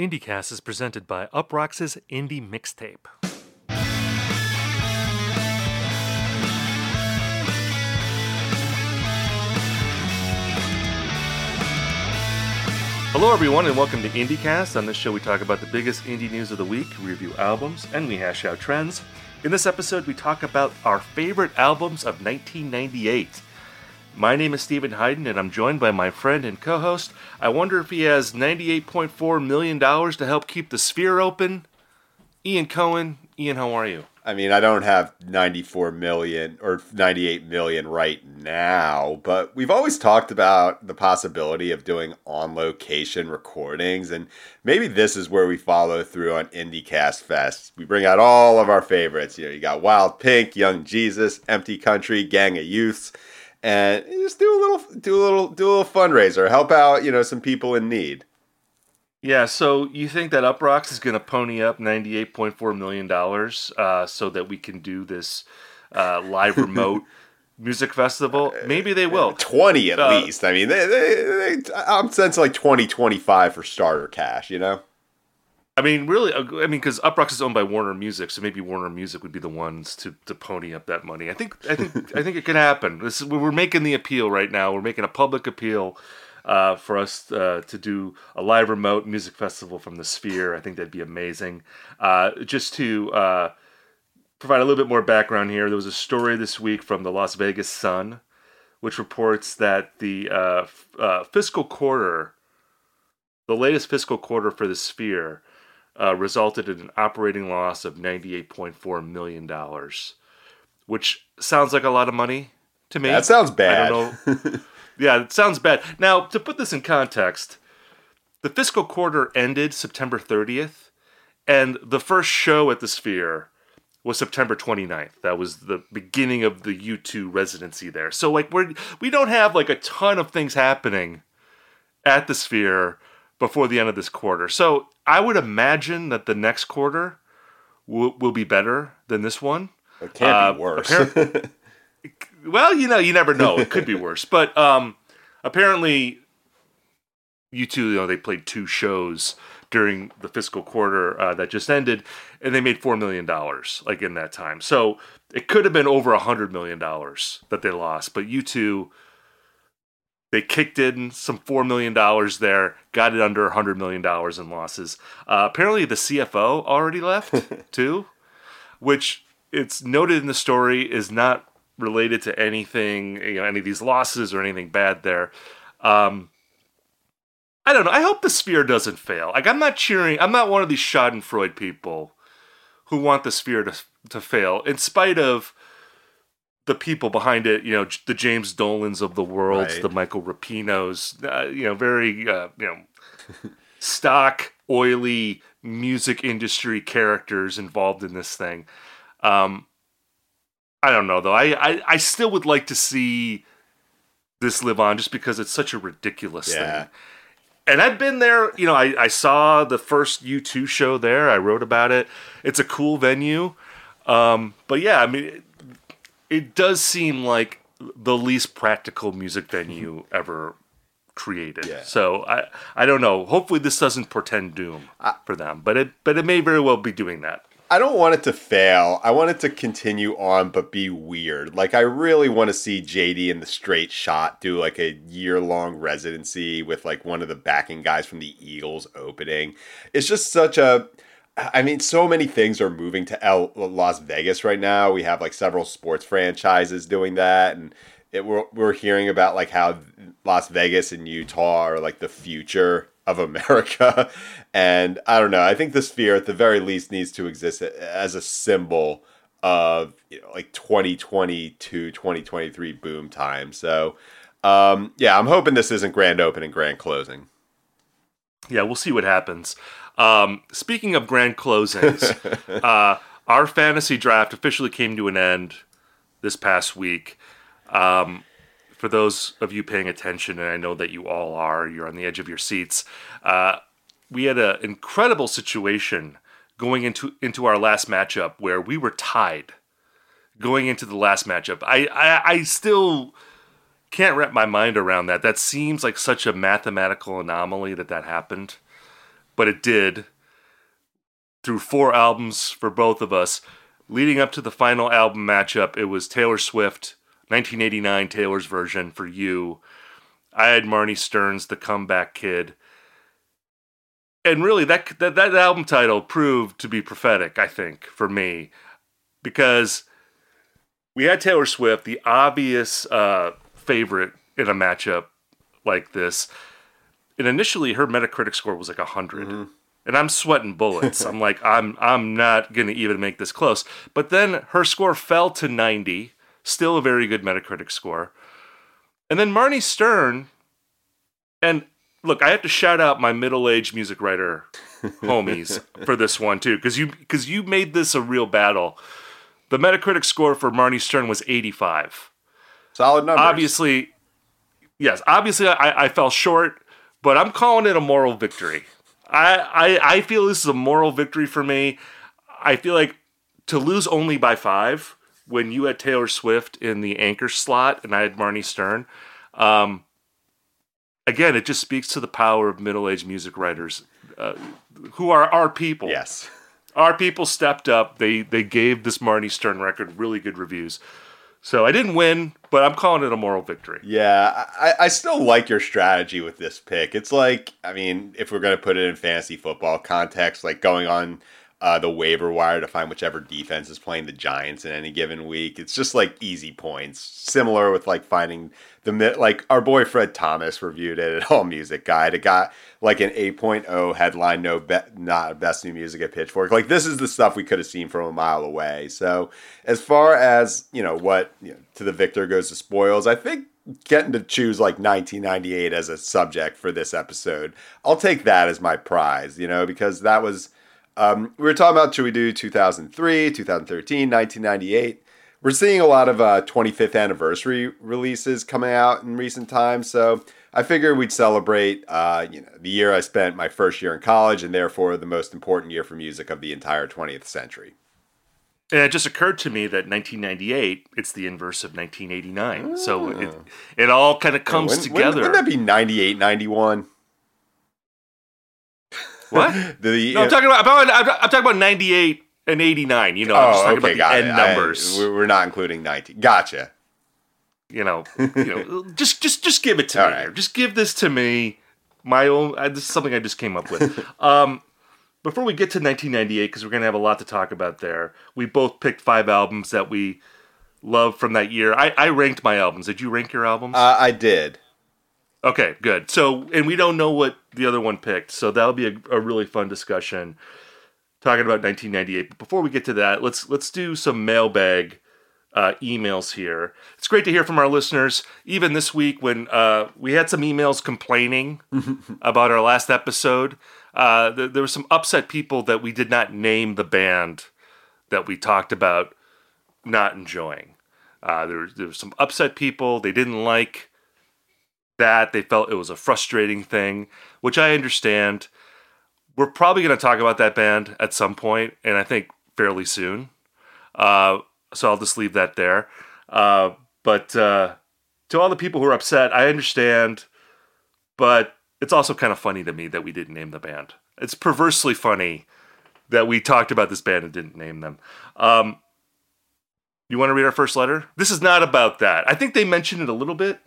IndieCast is presented by Uproxx's Indie Mixtape. Hello, everyone, and welcome to IndieCast. On this show, we talk about the biggest indie news of the week, review albums, and we hash out trends. In this episode, we talk about our favorite albums of 1998. My name is Steven Hyden, and I'm joined by my friend and co host. I wonder if he has $98.4 million to help keep the sphere open. Ian Cohen. Ian, how are you? I mean, I don't have 94 million or 98 million right now, but we've always talked about the possibility of doing on location recordings, and maybe this is where we follow through on IndieCast Fest. We bring out all of our favorites. You know, you got Wild Pink, Young Jesus, Empty Country, Gang of Youths and just do a little do a little do a little fundraiser. Help out you know some people in need. Yeah so you think that uproxx is going to pony up 98.4 million dollars uh, so that we can do this uh, live remote music festival? Maybe they will. 20 at uh, least. I mean they, they, they, i'm sensing like 20 25 for starter cash you know I mean, really, uh, I mean, because Uproxx is owned by Warner Music, so maybe Warner Music would be the ones to, to pony up that money. I think, I think, I think it can happen. This, we're making the appeal right now. We're making a public appeal uh, for us uh, to do a live remote music festival from the Sphere. I think that'd be amazing. Uh, just to uh, provide a little bit more background here, there was a story this week from the Las Vegas Sun, which reports that the uh, fiscal quarter, the latest fiscal quarter for the Sphere uh, resulted in an operating loss of $98.4 million, which sounds like a lot of money to me. That sounds bad. I don't know. yeah, it sounds bad. Now, to put this in context, the fiscal quarter ended September 30th, and the first show at the Sphere was September 29th. That was the beginning of the U2 residency there. So like we're we don't have like a ton of things happening at the Sphere before the end of this quarter. So I would imagine that the next quarter will, will be better than this one. It can't uh, be worse. well, you know, you never know. It could be worse. But um, apparently, U2, you know, they played two shows during the fiscal quarter uh, that just ended, and they made $4 million, like, in that time. So it could have been over a $100 million that they lost. But U2 they kicked in some $4 million there, got it under $100 million in losses. Uh, apparently, the CFO already left, too, which it's noted in the story is not related to anything, you know, any of these losses or anything bad there. Um, I don't know. I hope the sphere doesn't fail. Like, I'm not cheering, I'm not one of these Schadenfreude people who want the sphere to, to fail, in spite of the people behind it, you know, the James Dolans of the world, right. the Michael Rapinos, uh, you know, very, uh, you know, stock, oily music industry characters involved in this thing. Um, I don't know though. I, I, I still would like to see this live on just because it's such a ridiculous yeah. thing. And I've been there, you know, I, I saw the first U2 show there. I wrote about it. It's a cool venue. Um, but yeah, I mean, it does seem like the least practical music venue ever created. Yeah. So I I don't know. Hopefully this doesn't portend doom I, for them, but it but it may very well be doing that. I don't want it to fail. I want it to continue on but be weird. Like I really want to see JD and the Straight Shot do like a year-long residency with like one of the backing guys from the Eagles opening. It's just such a I mean, so many things are moving to L- Las Vegas right now. We have like several sports franchises doing that, and it, we're we're hearing about like how Las Vegas and Utah are like the future of America. and I don't know. I think the Sphere, at the very least, needs to exist as a symbol of you know like 2022 2023 boom time so um yeah i'm hoping this isn't grand opening grand closing yeah we'll see what happens um, speaking of grand closings, uh, our fantasy draft officially came to an end this past week. Um, for those of you paying attention, and I know that you all are, you're on the edge of your seats. Uh, we had an incredible situation going into into our last matchup where we were tied going into the last matchup. I, I, I still can't wrap my mind around that. That seems like such a mathematical anomaly that that happened. But it did through four albums for both of us. Leading up to the final album matchup, it was Taylor Swift, 1989 Taylor's version for you. I had Marnie Stern's The Comeback Kid. And really, that, that, that album title proved to be prophetic, I think, for me, because we had Taylor Swift, the obvious uh, favorite in a matchup like this. And initially, her Metacritic score was like 100. Mm-hmm. And I'm sweating bullets. I'm like, I'm I'm not gonna even make this close. But then her score fell to 90, still a very good Metacritic score. And then Marnie Stern, and look, I have to shout out my middle-aged music writer homies for this one too, because you because you made this a real battle. The Metacritic score for Marnie Stern was 85. Solid number. Obviously, yes, obviously I, I fell short, but I'm calling it a moral victory. I, I I feel this is a moral victory for me. I feel like to lose only by five when you had Taylor Swift in the anchor slot and I had Marnie Stern. Um, again, it just speaks to the power of middle-aged music writers, uh, who are our people. Yes. Our people stepped up. They they gave this Marnie Stern record really good reviews. So I didn't win, but I'm calling it a moral victory. Yeah, I, I still like your strategy with this pick. It's like, I mean, if we're going to put it in fantasy football context, like going on uh, the waiver wire to find whichever defense is playing the Giants in any given week. It's just like easy points. Similar with like finding the like our boy Fred Thomas reviewed it at All Music Guide. It got like an 8.0 headline, no be- not best new music at Pitchfork. Like this is the stuff we could have seen from a mile away. So as far as you know, what you know, to the victor goes the spoils. I think getting to choose like 1998 as a subject for this episode, I'll take that as my prize. You know, because that was um, we were talking about should we do 2003, 2013, 1998. We're seeing a lot of uh, 25th anniversary releases coming out in recent times, so I figured we'd celebrate, uh, you know, the year I spent my first year in college, and therefore the most important year for music of the entire 20th century. And it just occurred to me that 1998, it's the inverse of 1989. So it, it all kind of comes Wouldn't- together. Wouldn't, wouldn't that be 98, 91? What? The, No, I'm talking about, I'm, I'm, I'm talking about 98 and 89. You know, I'm just oh, talking okay, about the end I- numbers. we're we're not including 90. Gotcha. you know, you know, just just just give it to All me. right. Just give this to me. My own. Uh, this is something I just came up with. um, before we get to 1998, because we're gonna have a lot to talk about there. We both picked five albums that we love from that year. I, I ranked my albums. Did you rank your albums? Uh, I did. Okay, good. So, and we don't know what the other one picked, so that'll be a, a really fun discussion talking about 1998. But before we get to that, let's let's do some mailbag uh, emails here. It's great to hear from our listeners. Even this week, when uh, we had some emails complaining about our last episode, uh, th- there were some upset people that we did not name the band that we talked about not enjoying. Uh, there, there were some upset people. They didn't like that. They felt it was a frustrating thing, which I understand. We're probably going to talk about that band at some point, and I think fairly soon. Uh, so I'll just leave that there. Uh, but uh, to all the people who are upset, I understand, but it's also kind of funny to me that we didn't name the band. It's perversely funny that we talked about this band and didn't name them. Um, you want to read our first letter? This is not about that. I think they mentioned it a little bit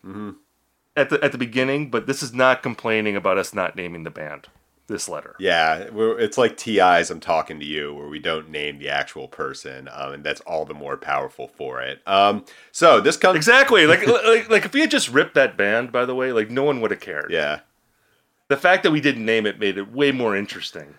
at the at the beginning, but this is not complaining about us not naming the band. This letter. Yeah, we're, it's like TI's I'm talking to you, where we don't name the actual person, um, and that's all the more powerful for it. Um, so this comes. Exactly. Like, like like if we had just ripped that band, by the way, like no one would have cared. Yeah. The fact that we didn't name it made it way more interesting.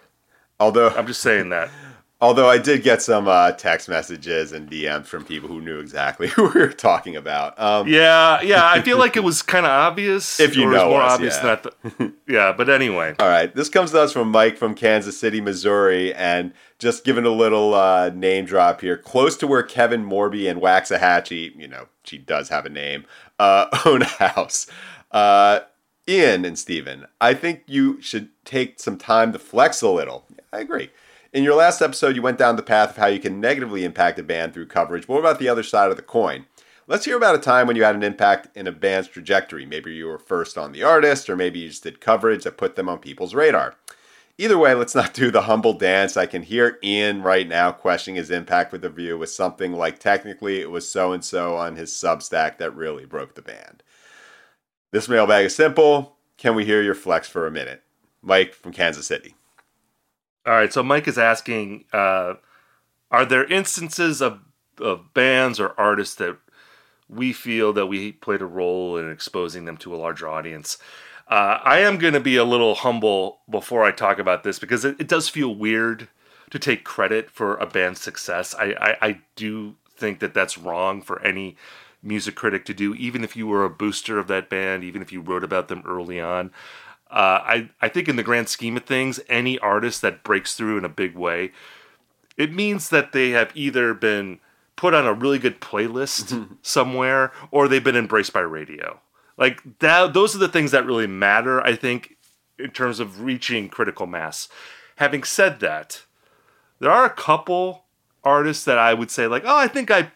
Although I'm just saying that. Although I did get some uh, text messages and DMs from people who knew exactly who we were talking about. Um, Yeah, yeah. I feel like it was kind of obvious. If you or it was know more us, obvious yeah. than I th- yeah, but anyway. All right, this comes to us from Mike from Kansas City, Missouri, and just giving a little uh, name drop here. Close to where Kevin Morby and Waxahatchee, you know, she does have a name, uh, own a house. Uh, Ian and Steven, I think you should take some time to flex a little. I agree. In your last episode, you went down the path of how you can negatively impact a band through coverage. What about the other side of the coin? Let's hear about a time when you had an impact in a band's trajectory. Maybe you were first on the artist, or maybe you just did coverage that put them on people's radar. Either way, let's not do the humble dance. I can hear Ian right now questioning his impact with the view with something like technically it was so and so on his Substack that really broke the band. This mailbag is simple. Can we hear your flex for a minute? Mike from Kansas City. All right, so Mike is asking uh, Are there instances of, of bands or artists that we feel that we played a role in exposing them to a larger audience? Uh, I am going to be a little humble before I talk about this because it, it, does feel weird to take credit for a band's success. I, I, I do think that that's wrong for any music critic to do, even if you were a booster of that band, even if you wrote about them early on. Uh, I, I think in the grand scheme of things, any artist that breaks through in a big way, it means that they have either been put on a really good playlist somewhere or they've been embraced by radio. Like that, those are the things that really matter, I think, in terms of reaching critical mass. Having said that, there are a couple artists that I would say, like, oh, I think I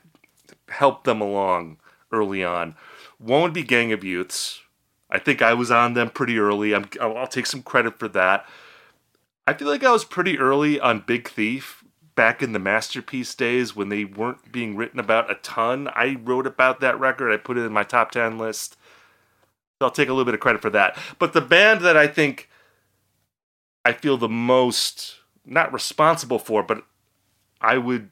helped them along early on. One would be Gang of Youths. I think I was on them pretty early. I'm, I'll take some credit for that. I feel like I was pretty early on Big Thief back in the masterpiece days when they weren't being written about a ton. I wrote about that record. I put it in my top 10 list. I'll take a little bit of credit for that. But the band that I think I feel the most not responsible for, but I would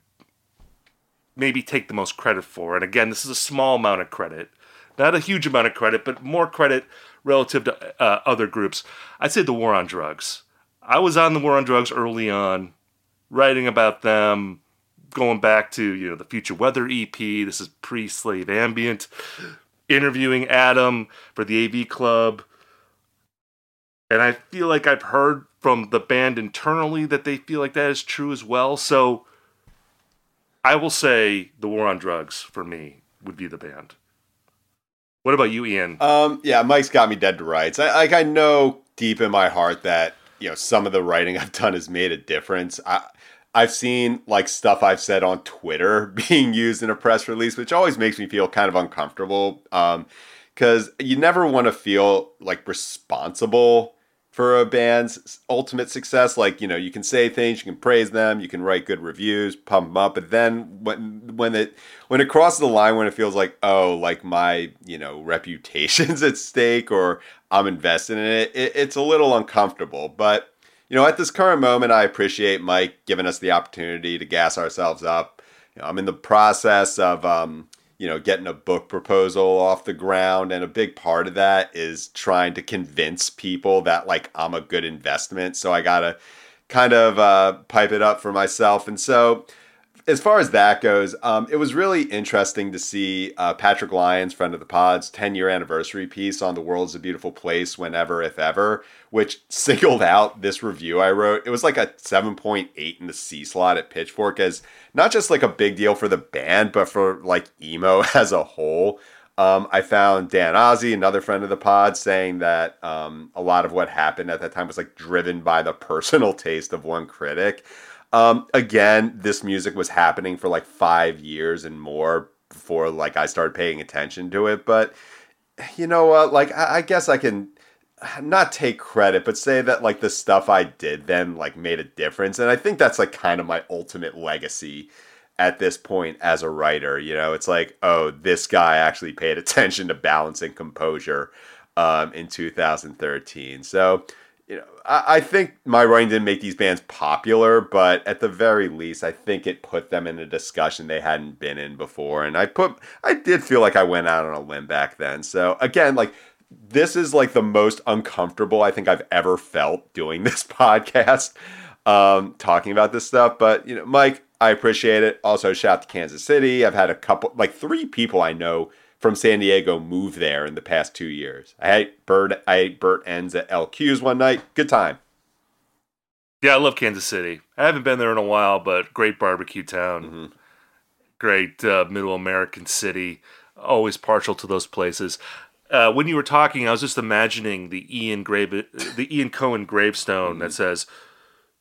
maybe take the most credit for. And again, this is a small amount of credit, not a huge amount of credit, but more credit relative to uh, other groups. I'd say the War on Drugs. I was on the War on Drugs early on, writing about them, going back to you know the Future Weather EP. This is pre-slave ambient interviewing Adam for the AV Club. And I feel like I've heard from the band internally that they feel like that is true as well. So I will say the War on Drugs for me would be the band. What about you, Ian? Um, yeah, Mike's got me dead to rights. I, like I know deep in my heart that you know some of the writing I've done has made a difference. I, I've seen like stuff I've said on Twitter being used in a press release, which always makes me feel kind of uncomfortable. Um, because you never want to feel like responsible for a band's ultimate success. Like you know, you can say things, you can praise them, you can write good reviews, pump them up, but then when when it when it crosses the line, when it feels like oh, like my you know reputation's at stake or I'm invested in it, it it's a little uncomfortable. But you know, at this current moment, I appreciate Mike giving us the opportunity to gas ourselves up. You know, I'm in the process of, um, you know, getting a book proposal off the ground, and a big part of that is trying to convince people that like I'm a good investment. So I gotta kind of uh, pipe it up for myself, and so as far as that goes, um, it was really interesting to see uh, Patrick Lyons, friend of the pod's 10 year anniversary piece on The World's a Beautiful Place Whenever, If Ever, which singled out this review I wrote. It was like a 7.8 in the C slot at Pitchfork as not just like a big deal for the band, but for like emo as a whole. Um, I found Dan Ozzi, another friend of the pod, saying that um, a lot of what happened at that time was like driven by the personal taste of one critic. Um, again, this music was happening for like five years and more before like I started paying attention to it. But you know what? Like I, I guess I can not take credit, but say that like the stuff I did then like made a difference. And I think that's like kind of my ultimate legacy at this point as a writer. You know, it's like, oh, this guy actually paid attention to balance and composure um, in 2013. So you know, I, I think my writing didn't make these bands popular, but at the very least, I think it put them in a discussion they hadn't been in before. And I put, I did feel like I went out on a limb back then. So again, like this is like the most uncomfortable I think I've ever felt doing this podcast, um, talking about this stuff. But you know, Mike, I appreciate it. Also, shout out to Kansas City. I've had a couple, like three people I know from San Diego move there in the past two years. I ate Bert, I ate burnt ends at LC's one night. Good time. Yeah, I love Kansas City. I haven't been there in a while, but great barbecue town. Mm-hmm. Great uh, middle American city. Always partial to those places. Uh, when you were talking, I was just imagining the Ian grave, the Ian Cohen gravestone mm-hmm. that says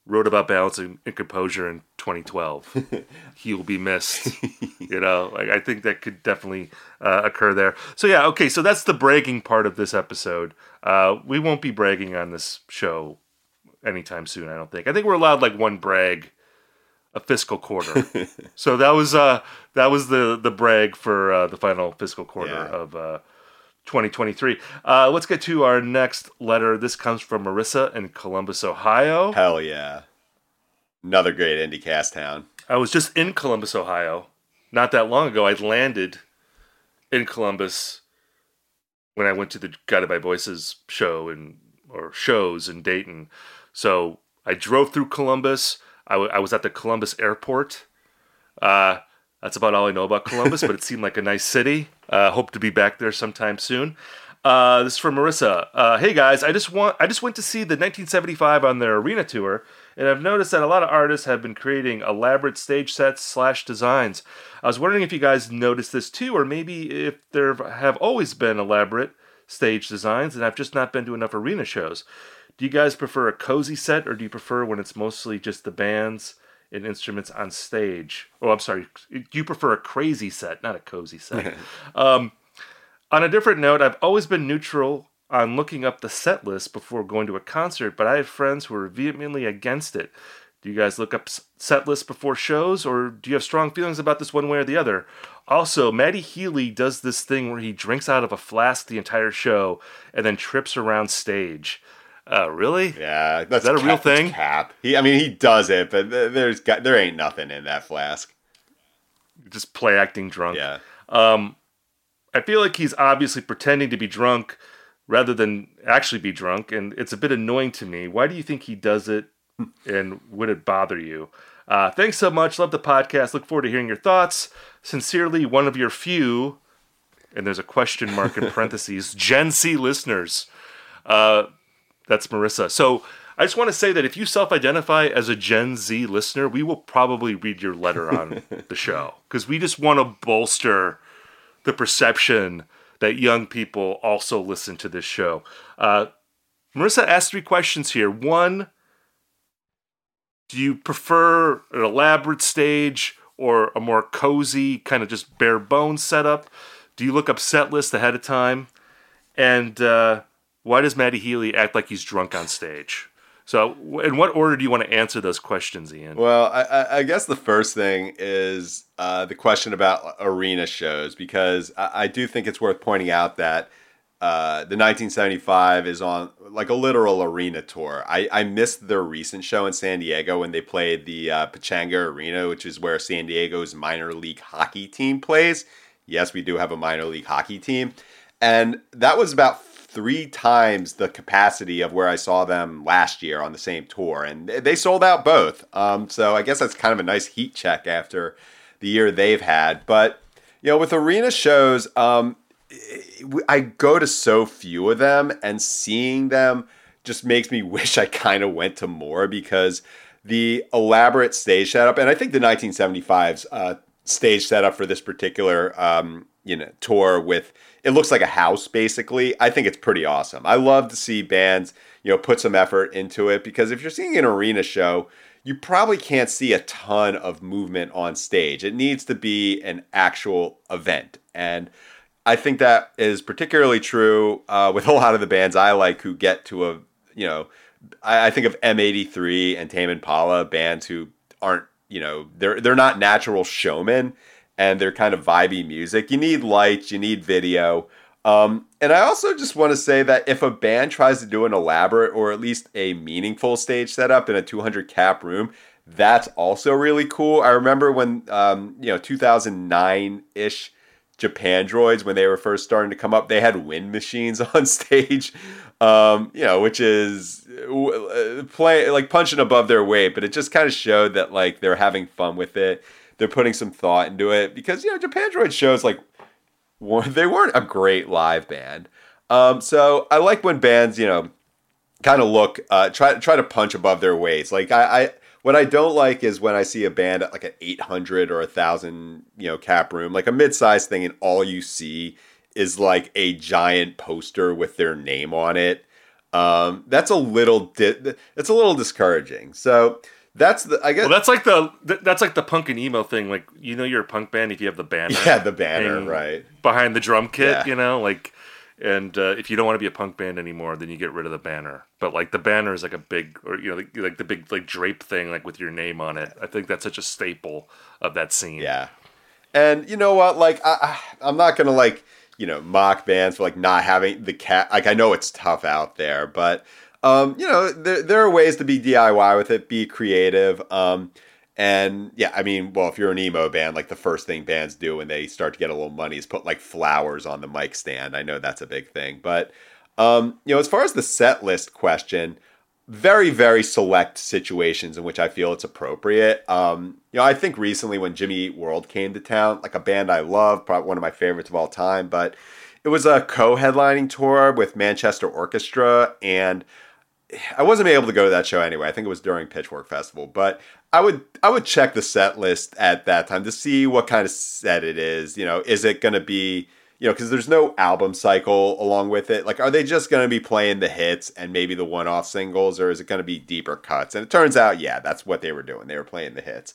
wrote about balance and, composure in 2012. he will be missed. you know, like I think that could definitely uh, occur there. So yeah, okay. So that's the bragging part of this episode. Uh, we won't be bragging on this show anytime soon. I don't think. I think we're allowed like one brag a fiscal quarter. so that was uh that was the the brag for uh, the final fiscal quarter Yeah. of uh 2023. Uh, let's get to our next letter. This comes from Marissa in Columbus, Ohio. Hell yeah. Another great indie cast town. I was just in Columbus, Ohio, not that long ago. I landed in Columbus when I went to the Guided by Voices show and or shows in Dayton. So I drove through Columbus. I, w- I was at the Columbus airport. Uh, that's about all I know about Columbus, but it seemed like a nice city. Uh, hope to be back there sometime soon. Uh, this is from Marissa. Uh, hey guys, I just want I just went to see the 1975 on their arena tour, and I've noticed that a lot of artists have been creating elaborate stage sets slash designs. I was wondering if you guys noticed this too, or maybe if there have always been elaborate stage designs, and I've just not been to enough arena shows. Do you guys prefer a cozy set, or do you prefer when it's mostly just the bands and instruments on stage? Oh, I'm sorry. Do you prefer a crazy set, not a cozy set? um, on a different note, I've always been neutral on looking up the set list before going to a concert, but I have friends who are vehemently against it. Do you guys look up set lists before shows, or do you have strong feelings about this one way or the other? Also, Matty Healy does this thing where he drinks out of a flask the entire show and then trips around stage. Uh, really? Yeah, that's that a real cap- that's thing? Cap. He, I mean, he does it, but there's there ain't nothing in that flask. Just play acting drunk. Yeah, Um, I feel like he's obviously pretending to be drunk rather than actually be drunk, and it's a bit annoying to me. Why do you think he does it, and would it bother you? Uh, thanks so much. Love the podcast. Look forward to hearing your thoughts. Sincerely, one of your few, and there's a question mark in parentheses, Gen Z listeners. Uh, that's Marissa. So I just want to say that if you self identify as a Gen Z listener, we will probably read your letter on the show because we just want to bolster the perception that young people also listen to this show. Uh, Marissa asked three questions here. One, do you prefer an elaborate stage or a more cozy, kind of just bare bones setup? Do you look up set list ahead of time? And uh, why does Matty Healy act like he's drunk on stage? So, in what order do you want to answer those questions, Ian? Well, I, I, guess the first thing is uh, the question about arena shows because I, I do think it's worth pointing out that uh, the 1975 is on like a literal arena tour. I, I missed their recent show in San Diego when they played the uh, Pechanga Arena, which is where San Diego's minor league hockey team plays. Yes, we do have a minor league hockey team. And that was about three times the capacity of where I saw them last year on the same tour. And they- sold out both. Um, so I guess that's kind of a nice heat check after the year they've had. But, you know, with arena shows, um, I go to so few of them, and seeing them just makes me wish I kind of went to more because the elaborate stage setup, and I think the 1975's uh, stage setup for this particular um, you know tour with it looks like a house basically. I think it's pretty awesome. I love to see bands you know put some effort into it because if you're seeing an arena show, you probably can't see a ton of movement on stage. It needs to be an actual event and. I think that is particularly true uh, with a lot of the bands I like who get to a, you know, I, I think of M83 and Tame Impala, bands who aren't, you know, they're they're not natural showmen and they're kind of vibey music. You need lights, you need video. Um, and I also just want to say that if a band tries to do an elaborate or at least a meaningful stage setup in a 200 cap room, that's also really cool. I remember when, um, you know, 2009 ish Japandroids when they were first starting to come up. They had wind machines on stage, um, you know, which is uh, play like punching above their weight. But it just kind of showed that like they're having fun with it. They're putting some thought into it because you know Japandroid shows like they weren't a great live band. Um, so I like when bands you know kind of look uh, try try to punch above their weights. Like I, I what I don't like is when I see a band at like an 800 or a thousand you know cap room, like a mid-sized thing, and all you see is like a giant poster with their name on it. Um, that's a little di- that's a little discouraging. So that's the I guess Well, that's like the that's like the punk and emo thing. Like you know, you're a punk band if you have the banner. yeah the banner right. behind the drum kit. Yeah. You know, like And uh, if you don't want to be a punk band anymore, then you get rid of the banner. But like the banner is like a big, or you know, like, like the big like drape thing, like with your name on it. I think that's such a staple of that scene. Yeah, and you know what? Like I, I I'm not gonna like you know mock bands for like not having the cat. Like I know it's tough out there, but um, you know there there are ways to be DIY with it, be creative. Um, and yeah, I mean, well, if you're an emo band, like the first thing bands do when they start to get a little money is put like flowers on the mic stand. I know that's a big thing, but um, you know, as far as the set list question, very very select situations in which I feel it's appropriate. Um, you know, I think recently when Jimmy Eat World came to town, like a band I love, probably one of my favorites of all time, but it was a co-headlining tour with Manchester Orchestra and I wasn't able to go to that show anyway. I think it was during Pitchfork Festival, but I would I would check the set list at that time to see what kind of set it is. You know, is it going to be you know because there's no album cycle along with it. Like, are they just going to be playing the hits and maybe the one-off singles, or is it going to be deeper cuts? And it turns out, yeah, that's what they were doing. They were playing the hits.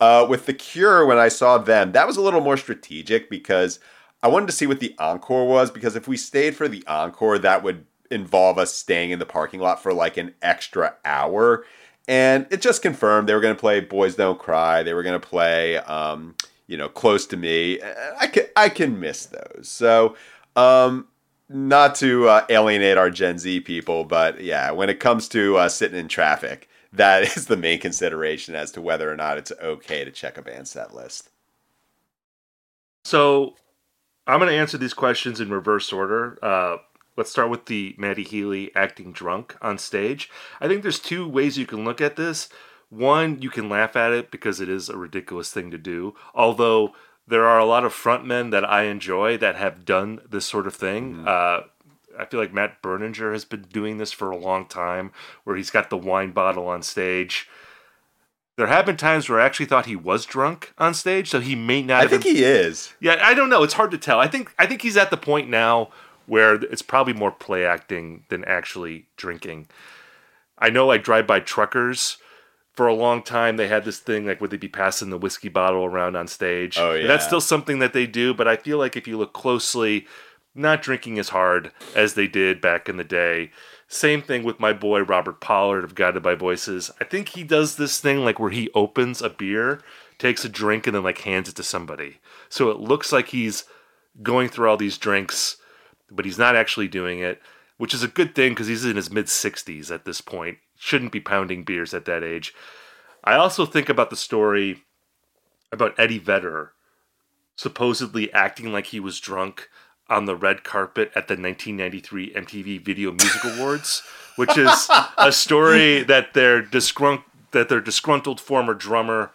Uh, with the Cure, when I saw them, that was a little more strategic because I wanted to see what the encore was. Because if we stayed for the encore, that would involve us staying in the parking lot for like an extra hour. And it just confirmed they were going to play Boys Don't Cry. They were going to play, um, you know, Close to Me. I can, I can miss those. So, um, not to uh, alienate our Gen Z people, but yeah, when it comes to uh, sitting in traffic, that is the main consideration as to whether or not it's okay to check a band set list. So I'm going to answer these questions in reverse order. Uh, let's start with the Matty Healy acting drunk on stage. I think there's two ways you can look at this. One, you can laugh at it because it is a ridiculous thing to do. Although there are a lot of frontmen that I enjoy that have done this sort of thing. Mm-hmm. Uh, I feel like Matt Berninger has been doing this for a long time, where he's got the wine bottle on stage. There have been times where I actually thought he was drunk on stage, so he may not. I think been... he is. Yeah, I don't know. It's hard to tell. I think I think he's at the point now where it's probably more play acting than actually drinking. I know like drive by truckers for a long time they had this thing like would they be passing the whiskey bottle around on stage? Oh yeah. And that's still something that they do, but I feel like if you look closely, not drinking as hard as they did back in the day. Same thing with my boy Robert Pollard of Guided by Voices. I think he does this thing like where he opens a beer, takes a drink, and then like hands it to somebody. So it looks like he's going through all these drinks, but he's not actually doing it, which is a good thing because he's in his mid 60s at this point. Shouldn't be pounding beers at that age. I also think about the story about Eddie Vedder supposedly acting like he was drunk on the red carpet at the 1993 MTV Video Music Awards, which is a story that their disgrunt that their disgruntled former drummer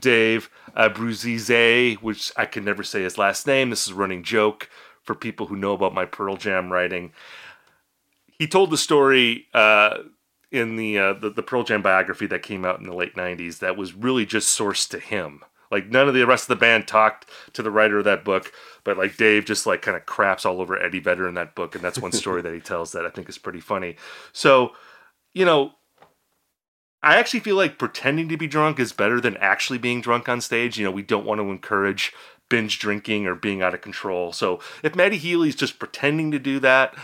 Dave Abruzzese, which I can never say his last name. This is a running joke for people who know about my Pearl Jam writing. He told the story uh, in the, uh, the the Pearl Jam biography that came out in the late '90s that was really just sourced to him. Like none of the rest of the band talked to the writer of that book, but like Dave just like kind of craps all over Eddie Vedder in that book, and that's one story that he tells that I think is pretty funny. So, you know, I actually feel like pretending to be drunk is better than actually being drunk on stage. You know, we don't want to encourage binge drinking or being out of control. So if Matty Healy's just pretending to do that,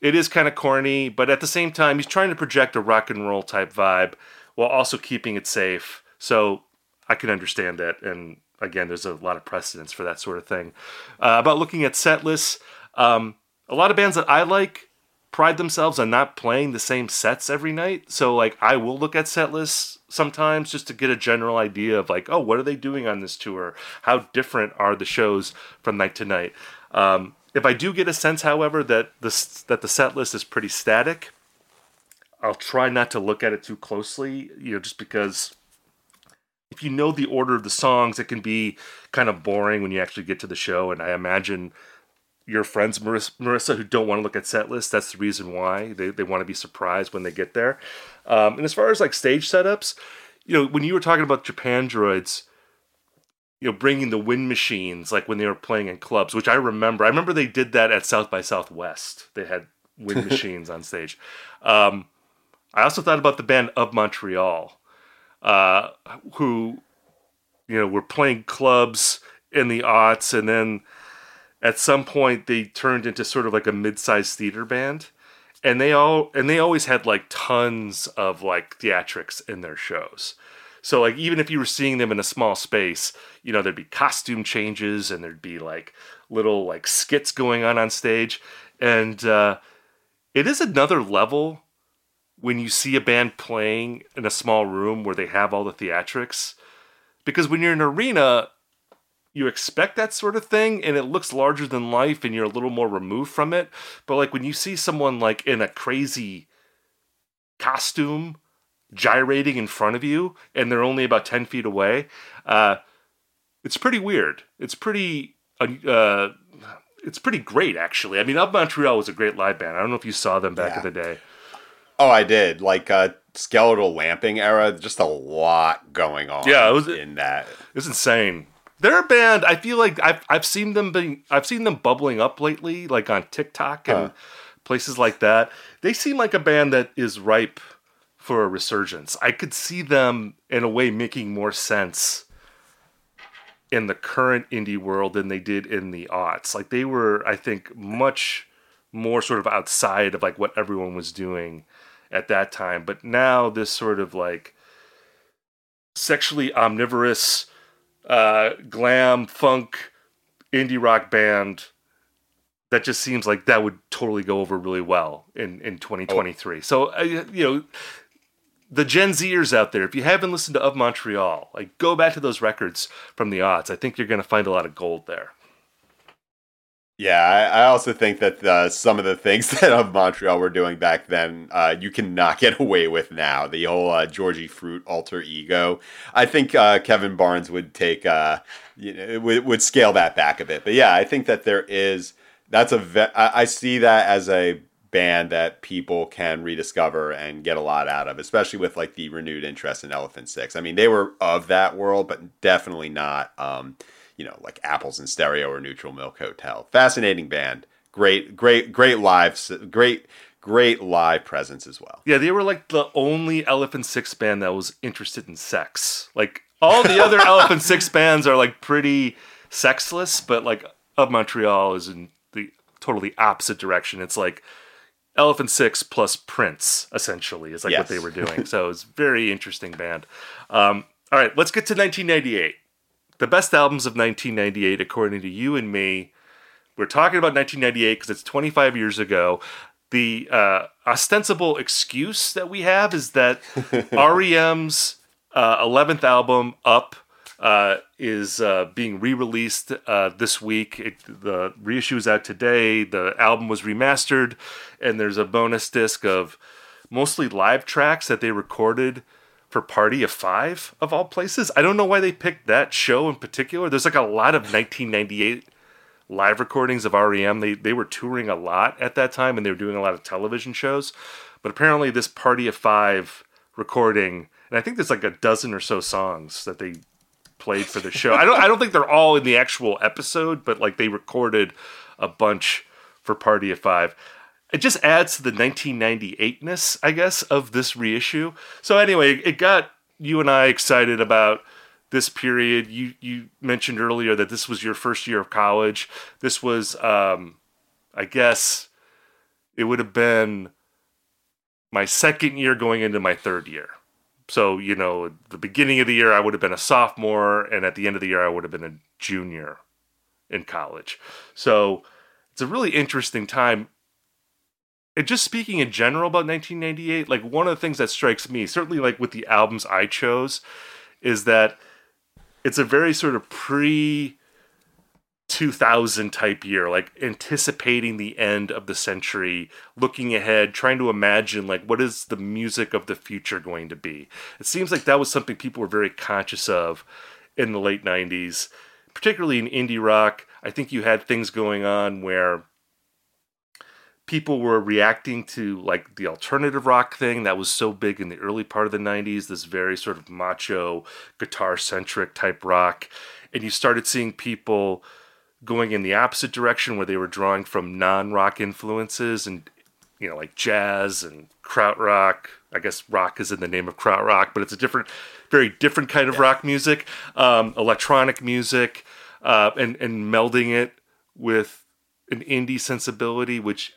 it is kind of corny, but at the same time, he's trying to project a rock and roll type vibe while also keeping it safe. So I can understand that. And again, there's a lot of precedence for that sort of thing. Uh, about looking at set lists, um, a lot of bands that I like pride themselves on not playing the same sets every night. So like I will look at set lists sometimes just to get a general idea of like, oh, what are they doing on this tour? How different are the shows from night to night? Um, if I do get a sense, however, that the that the set list is pretty static, I'll try not to look at it too closely. You know, just because if you know the order of the songs, it can be kind of boring when you actually get to the show. And I imagine your friends, Marissa, who don't want to look at set lists, that's the reason why they, they want to be surprised when they get there. Um, and as far as like stage setups, you know, when you were talking about Japandroids, you know, bringing the wind machines, like when they were playing in clubs, which I remember. I remember they did that at South by Southwest. They had wind machines on stage. Um, I also thought about the band of Montreal uh, who, you know, were playing clubs in the aughts, and then at some point they turned into sort of like a mid-sized theater band and they all and they always had like tons of like theatrics in their shows. So like even if you were seeing them in a small space you know there'd be costume changes and there'd be like little like skits going on on stage. And uh, it is another level when you see a band playing in a small room where they have all the theatrics because when you're in an arena you expect that sort of thing and it looks larger than life and you're a little more removed from it but like when you see someone like in a crazy costume gyrating in front of you and they're only about 10 feet away uh, it's pretty weird it's pretty uh, it's pretty great actually i mean of Montreal was a great live band i don't know if you saw them back Yeah. in the day Oh, I did. Like uh, skeletal lamping era, just a lot going on. Yeah, it was- in that. It's insane. They're a band. I feel like I've I've seen them being I've seen them bubbling up lately, like on TikTok and Huh. places like that. They seem like a band that is ripe for a resurgence. I could see them in a way making more sense in the current indie world than they did in the aughts. Like they were, I think, much more sort of outside of like what everyone was doing at that time. But now this sort of like sexually omnivorous uh, glam funk indie rock band that just seems like that would totally go over really well in in 2023 so uh, you know the gen zers out there if you haven't listened to of montreal like go back to those records from the odds i think you're going to find a lot of gold there Yeah, I, I also think that uh, some of the things that of Montreal were doing back then, uh, you cannot get away with now. The whole uh, Georgie Fruit alter ego. I think uh, Kevin Barnes would take, uh, you know, would, would scale that back a bit. But yeah, I think that there is. That's a. Ve- I, I see that as a band that people can rediscover and get a lot out of, especially with like the renewed interest in Elephant Six. I mean, they were of that world, but definitely not. Um, you know, like Apples in Stereo or Neutral Milk Hotel. Fascinating band. Great, great, great live, great, great live presence as well. yeah they were like the only elephant six band that was interested in sex like all the other elephant six bands are like pretty sexless but like of montreal is in the totally opposite direction it's like elephant six plus prince essentially is like what they were doing so it's very interesting band um, all right let's get to 1998 the best albums of 1998 according to you and me we're talking about 1998 because it's 25 years ago. The uh, ostensible excuse that we have is that REM's uh, 11th album, Up, uh, is uh, being re released uh, this week. It, the reissue is out today. The album was remastered, and there's a bonus disc of mostly live tracks that they recorded for Party of Five, of all places. I don't know why they picked that show in particular. There's like a lot of 1998 live recordings of REM. They they were touring a lot at that time and they were doing a lot of television shows. But apparently this Party of 5 recording and I think there's like a dozen or so songs that they played for the show. I don't I don't think they're all in the actual episode, but like they recorded a bunch for Party of 5. It just adds to the 1998ness, I guess, of this reissue. So anyway, it got you and I excited about this period. You you mentioned earlier that this was your first year of college. This was, um, I guess, it would have been my second year going into my third year. So you know, the beginning of the year I would have been a sophomore, and at the end of the year I would have been a junior in college. So it's a really interesting time. And just speaking in general about 1998, like one of the things that strikes me, certainly like with the albums I chose, is that it's a very sort of pre 2000 type year like anticipating the end of the century looking ahead trying to imagine like what is the music of the future going to be. It seems like that was something people were very conscious of in the late 90s particularly in indie rock. I think you had things going on where people were reacting to like the alternative rock thing that was so big in the early part of the 90s this very sort of macho guitar centric type rock and you started seeing people going in the opposite direction where they were drawing from non-rock influences and you know like jazz and krautrock. I guess rock is in the name of krautrock but it's a different very different kind of rock music um, electronic music uh, and and melding it with an indie sensibility, which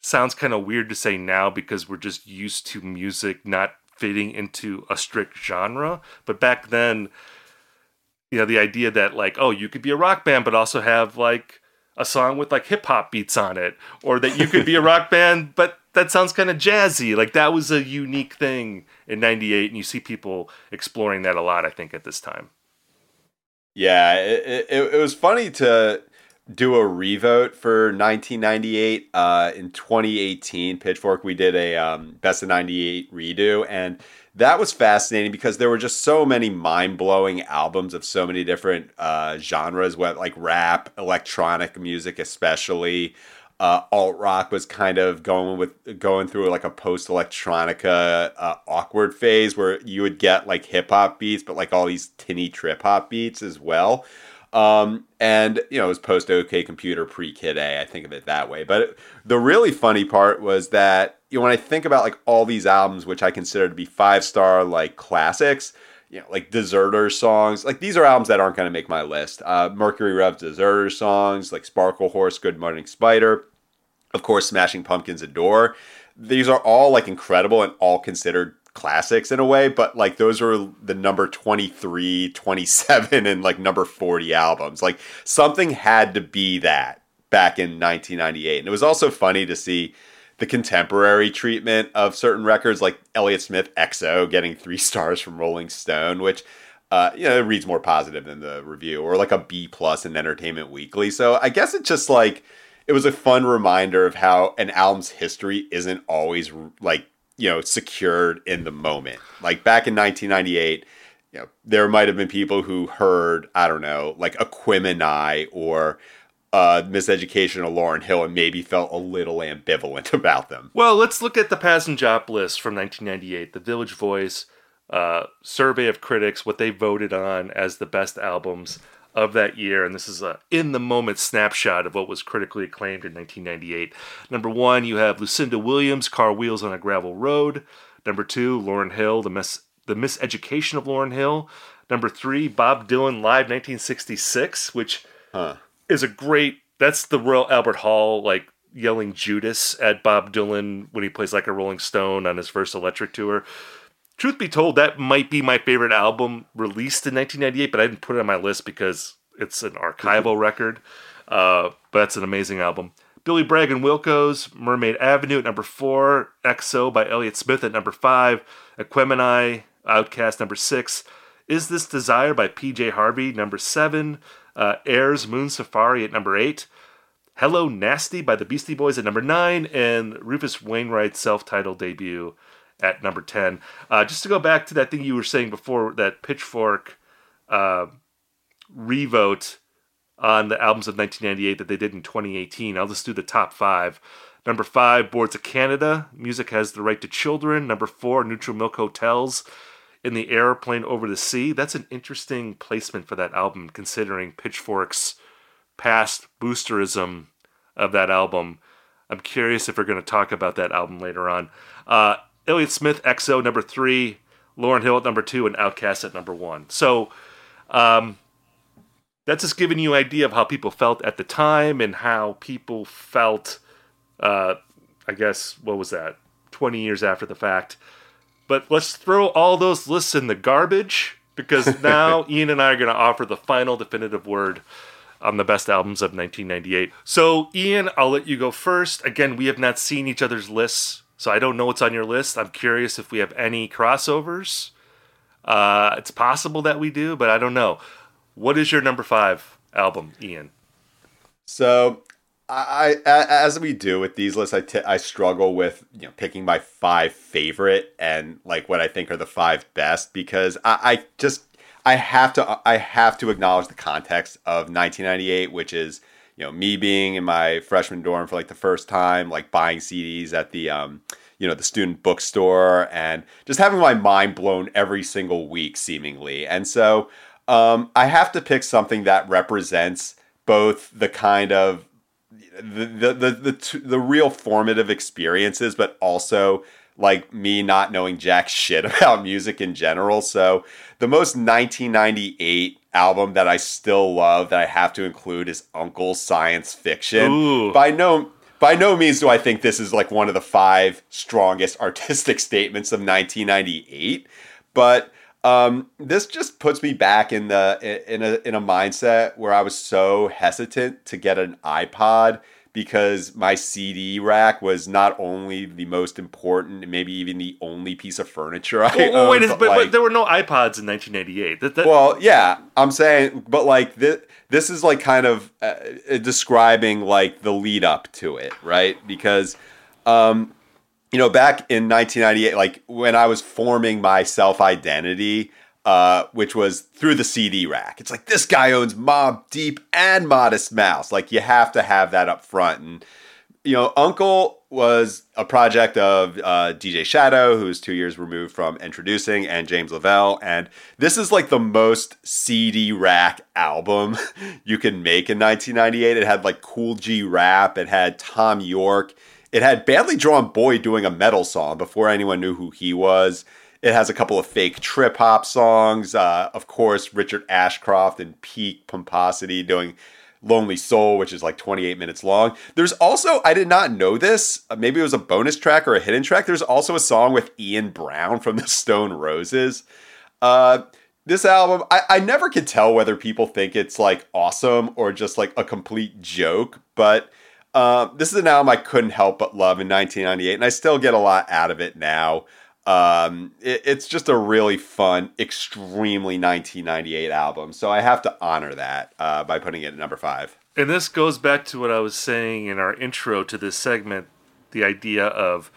sounds kind of weird to say now because we're just used to music not fitting into a strict genre. But back then, you know, the idea that like, oh, you could be a rock band, but also have like a song with like hip hop beats on it, or that you could be a rock band, but that sounds kind of jazzy. Like that was a unique thing in '98, and you see people exploring that a lot. I think at this time. Yeah, it, it, it was funny to do a revote for 1998 uh, in 2018 pitchfork we did a um, best of 98 redo and that was fascinating because there were just so many mind-blowing albums of so many different uh, genres what like rap electronic music especially uh, alt rock was kind of going with going through like a post electronica uh, awkward phase where you would get like hip hop beats, but like all these tinny trip hop beats as well. Um, and you know, it was post OK Computer, pre Kid A. I think of it that way. But the really funny part was that you know when I think about like all these albums, which I consider to be five star like classics, you know, like Deserter songs, like these are albums that aren't going to make my list. Uh, Mercury Rev's Deserter songs, like Sparklehorse, Good Morning Spider, of course, Smashing Pumpkins Adore. These are all like incredible and all considered classics in a way, but like those are the number 23, 27, and like number 40 albums. Like something had to be that back in 1998. And it was also funny to see the contemporary treatment of certain records, like Elliott Smith XO getting three stars from Rolling Stone, which. Uh, you know, it reads more positive than the review, or like a B plus in Entertainment Weekly. So I guess it's just like it was a fun reminder of how an album's history isn't always like you know secured in the moment. Like back in 1998, you know there might have been people who heard I don't know like Aquemini or uh, Miseducation of Lauryn Hill and maybe felt a little ambivalent about them. Well, let's look at the Pazz & Jop list from 1998, the Village Voice uh, survey of critics, what they voted on as the best albums of that year, and this is a in the moment snapshot of what was critically acclaimed in 1998. Number one, you have Lucinda Williams, Car Wheels on a Gravel Road. Number two, Lauryn Hill, the mis the miseducation of Lauryn Hill. Number three, Bob Dylan Live 1966, which huh. is a great. That's the Royal Albert Hall like yelling Judas at Bob Dylan when he plays like a Rolling Stone on his first electric tour truth be told, that might be my favorite album released in 1998, but I didn't put it on my list because it's an archival record. Uh, but that's an amazing album. Billy Bragg and Wilco's Mermaid Avenue at number four, XO by Elliott Smith at number five, Aquemini, OutKast number six, Is This Desire by PJ Harvey number seven, uh, Air's Moon Safari at number eight, Hello Nasty by the Beastie Boys at number nine, and Rufus Wainwright's self-titled debut at number 10. Uh, just to go back to that thing you were saying before, that Pitchfork uh, revote on the albums of 1998 that they did in 2018. I'll just do the top five. Number five, Boards of Canada. Music has the right to children. Number four, Neutral Milk Hotels. In the Airplane Over the Sea. That's an interesting placement for that album, considering Pitchfork's past boosterism of that album. I'm curious if we're going to talk about that album later on. Uh, Elliott Smith, XO, number three, Lauryn Hill at number two, and OutKast at number one. So um, that's just giving you an idea of how people felt at the time and how people felt, uh, I guess, what was that, 20 years after the fact. But let's throw all those lists in the garbage because now Ian and I are going to offer the final definitive word on the best albums of 1998. So, Ian, I'll let you go first. Again, we have not seen each other's lists so I don't know what's on your list. I'm curious if we have any crossovers. Uh, it's possible that we do, but I don't know. What is your number five album, Ian? So I, as we do with these lists, I, t- I struggle with you know picking my five favorite and like what I think are the five best because I, I just I have to I have to acknowledge the context of 1998, which is you know me being in my freshman dorm for like the first time like buying cds at the um you know the student bookstore and just having my mind blown every single week seemingly. And so um, i have to pick something that represents both the kind of the the the, the, the real formative experiences but also like me not knowing jack shit about music in general. So the most 1998 album that I still love that I have to include is UNKLE Psyence Fiction. Ooh. By no by no means do I think this is like one of the five strongest artistic statements of 1998, but um, this just puts me back in the in a in a mindset where I was so hesitant to get an iPod because my CD rack was not only the most important, maybe even the only piece of furniture I Well, owned. wait, but, but, like- but there were no iPods in 1988. That, that, well, yeah, I'm saying, but like this, this is like kind of uh, describing like the lead up to it, right? Because, um, you know, back in 1998, like when I was forming my self identity, uh, which was through the CD rack, it's like this guy owns Mobb Deep and Modest Mouse. Like you have to have that up front, and you know, UNKLE was a project of uh, DJ Shadow, who's two years removed from Endtroducing, and James Lavelle. And this is like the most CD rack album you can make in 1998. It had like Kool G Rap, it had Thom Yorke, it had Badly Drawn Boy doing a metal song before anyone knew who he was. It has a couple of fake trip hop songs. Uh, of course, Richard Ashcroft and peak pomposity doing Lonely Soul, which is like 28 minutes long. There's also, I did not know this, uh, maybe it was a bonus track or a hidden track. There's also a song with Ian Brown from the Stone Roses. Uh, this album, I, I never could tell whether people think it's like awesome or just like a complete joke, but uh, this is an album I couldn't help but love in 1998, and I still get a lot out of it now. Um, it, it's just a really fun, extremely 1998 album. So I have to honor that uh, by putting it at number five. And this goes back to what I was saying in our intro to this segment the idea of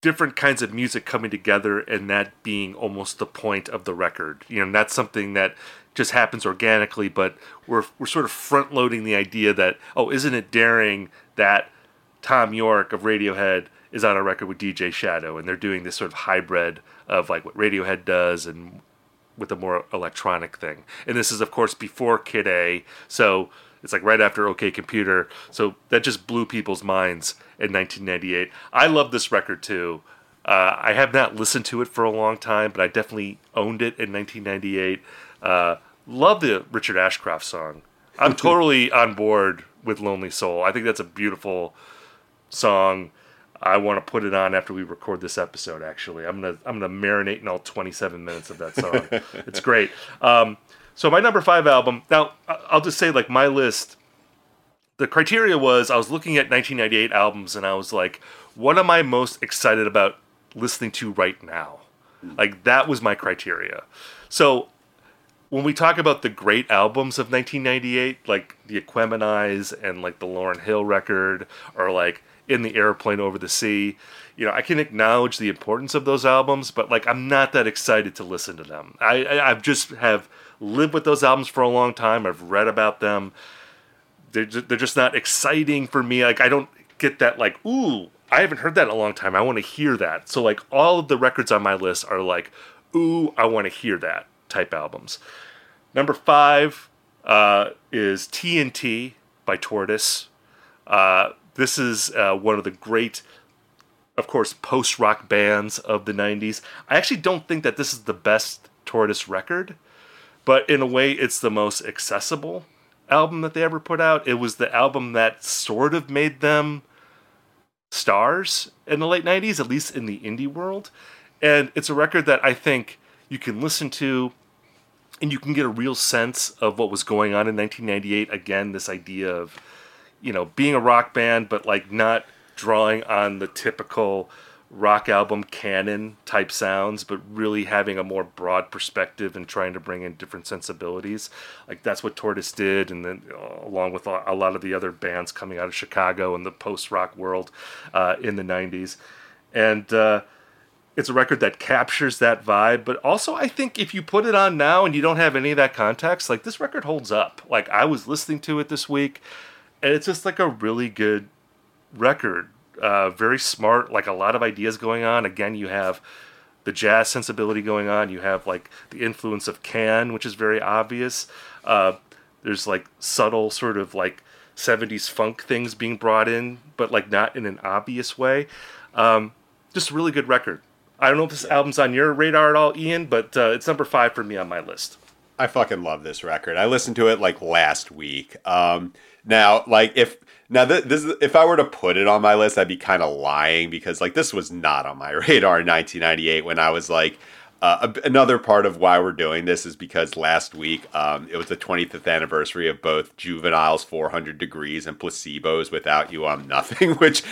different kinds of music coming together and that being almost the point of the record. You know, that's something that just happens organically, but we're, we're sort of front loading the idea that, oh, isn't it daring that Thom Yorke of Radiohead is on a record with DJ Shadow and they're doing this sort of hybrid of like what Radiohead does and with a more electronic thing. And this is, of course, before Kid A, so it's like right after OK Computer. So that just blew people's minds in 1998. I love this record too. Uh, I have not listened to it for a long time, but I definitely owned it in 1998. Uh, love the Richard Ashcroft song. I'm totally on board with Lonely Soul. I think that's a beautiful song. I want to put it on after we record this episode. Actually, I'm gonna I'm gonna marinate in all 27 minutes of that song. it's great. Um, so my number five album. Now I'll just say like my list. The criteria was I was looking at 1998 albums and I was like, what am I most excited about listening to right now? Like that was my criteria. So when we talk about the great albums of 1998, like the Aqueminis and like the Lauryn Hill record, or like In the Airplane Over the Sea, you know, I can acknowledge the importance of those albums, but like I'm not that excited to listen to them. I, I I've just have lived with those albums for a long time. I've read about them. They're just, they're just not exciting for me. Like I don't get that like ooh. I haven't heard that in a long time. I want to hear that. So like all of the records on my list are like, ooh, I want to hear that type albums. Number five uh, is TNT by Tortoise. Uh, this is uh, one of the great, of course, post rock bands of the 90s. I actually don't think that this is the best Tortoise record, but in a way, it's the most accessible album that they ever put out. It was the album that sort of made them stars in the late 90s, at least in the indie world. And it's a record that I think you can listen to and you can get a real sense of what was going on in 1998 again this idea of you know being a rock band but like not drawing on the typical rock album canon type sounds but really having a more broad perspective and trying to bring in different sensibilities. Like that's what tortoise did and then uh, along with a lot of the other bands coming out of chicago and the post-rock world uh, in the 90s and uh, it's a record that captures that vibe but also i think if you put it on now and you don't have any of that context like this record holds up. Like i was listening to it this week and it's just like a really good record. Uh, very smart like a lot of ideas going on. Again you have the jazz sensibility going on. You have like the influence of can which is very obvious. Uh, there's like subtle sort of like 70s funk things being brought in but like not in an obvious way. Um, just a really good record. I don't know if this album's on your radar at all, Ian, but uh, it's number five for me on my list. I fucking love this record. I listened to it like last week. Um, now, like if now th- this is, if I were to put it on my list, I'd be kind of lying because like this was not on my radar in 1998 when I was like uh, another part of why we're doing this is because last week um, it was the 25th anniversary of both Juveniles 400 Degrees and Placebos Without You I'm Nothing, which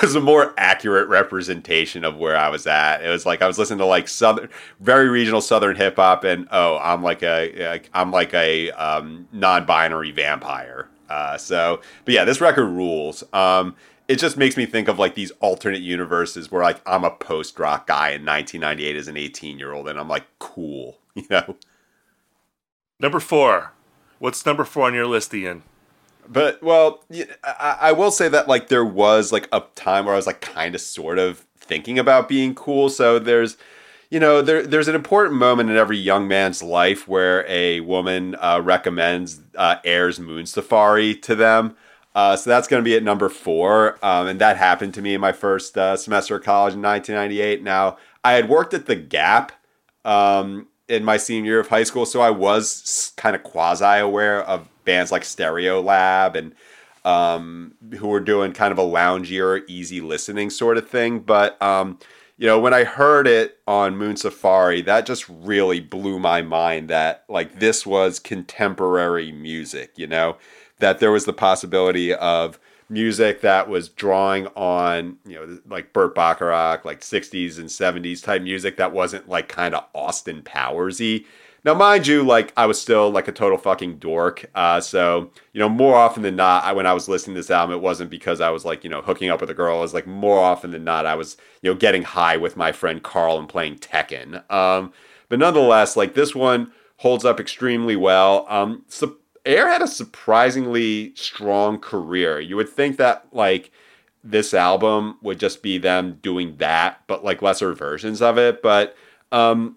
was a more accurate representation of where I was at. It was like I was listening to like southern, very regional southern hip hop, and oh, I'm like a I'm like a um, non-binary vampire. Uh, so, but yeah, this record rules. Um, it just makes me think of like these alternate universes where like I'm a post rock guy in 1998 as an 18 year old, and I'm like, cool, you know. Number four. What's number four on your list, Ian? But well, I, I will say that like there was like a time where I was like kind of sort of thinking about being cool. So there's you know, there, there's an important moment in every young man's life where a woman uh, recommends uh, Air's Moon Safari to them. Uh, so that's going to be at number four. Um, and that happened to me in my first uh, semester of college in 1998. Now, I had worked at The Gap um, in my senior year of high school, so I was kind of quasi aware of bands like Stereolab and um, who were doing kind of a loungier, easy listening sort of thing. But, um, you know, when I heard it on Moon Safari, that just really blew my mind that, like, this was contemporary music, you know? That there was the possibility of music that was drawing on, you know, like Burt Bacharach, like 60s and 70s type music that wasn't like kind of Austin Powersy. Now, mind you, like I was still like a total fucking dork. Uh, so, you know, more often than not, I, when I was listening to this album, it wasn't because I was like, you know, hooking up with a girl. It was like more often than not, I was, you know, getting high with my friend Carl and playing Tekken. Um, but nonetheless, like this one holds up extremely well. Um, so Air had a surprisingly strong career. You would think that like this album would just be them doing that, but like lesser versions of it. But um,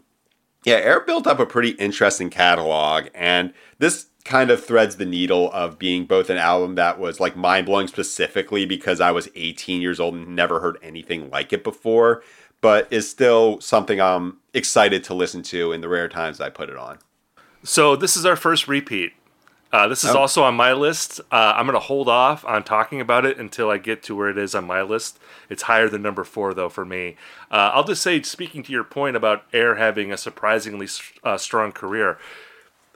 yeah, Air built up a pretty interesting catalog, and this kind of threads the needle of being both an album that was like mind blowing specifically because I was 18 years old and never heard anything like it before, but is still something I'm excited to listen to in the rare times I put it on. So this is our first repeat. Uh, this is oh. also on my list. Uh, I'm going to hold off on talking about it until I get to where it is on my list. It's higher than number four, though, for me. Uh, I'll just say, speaking to your point about Air having a surprisingly uh, strong career,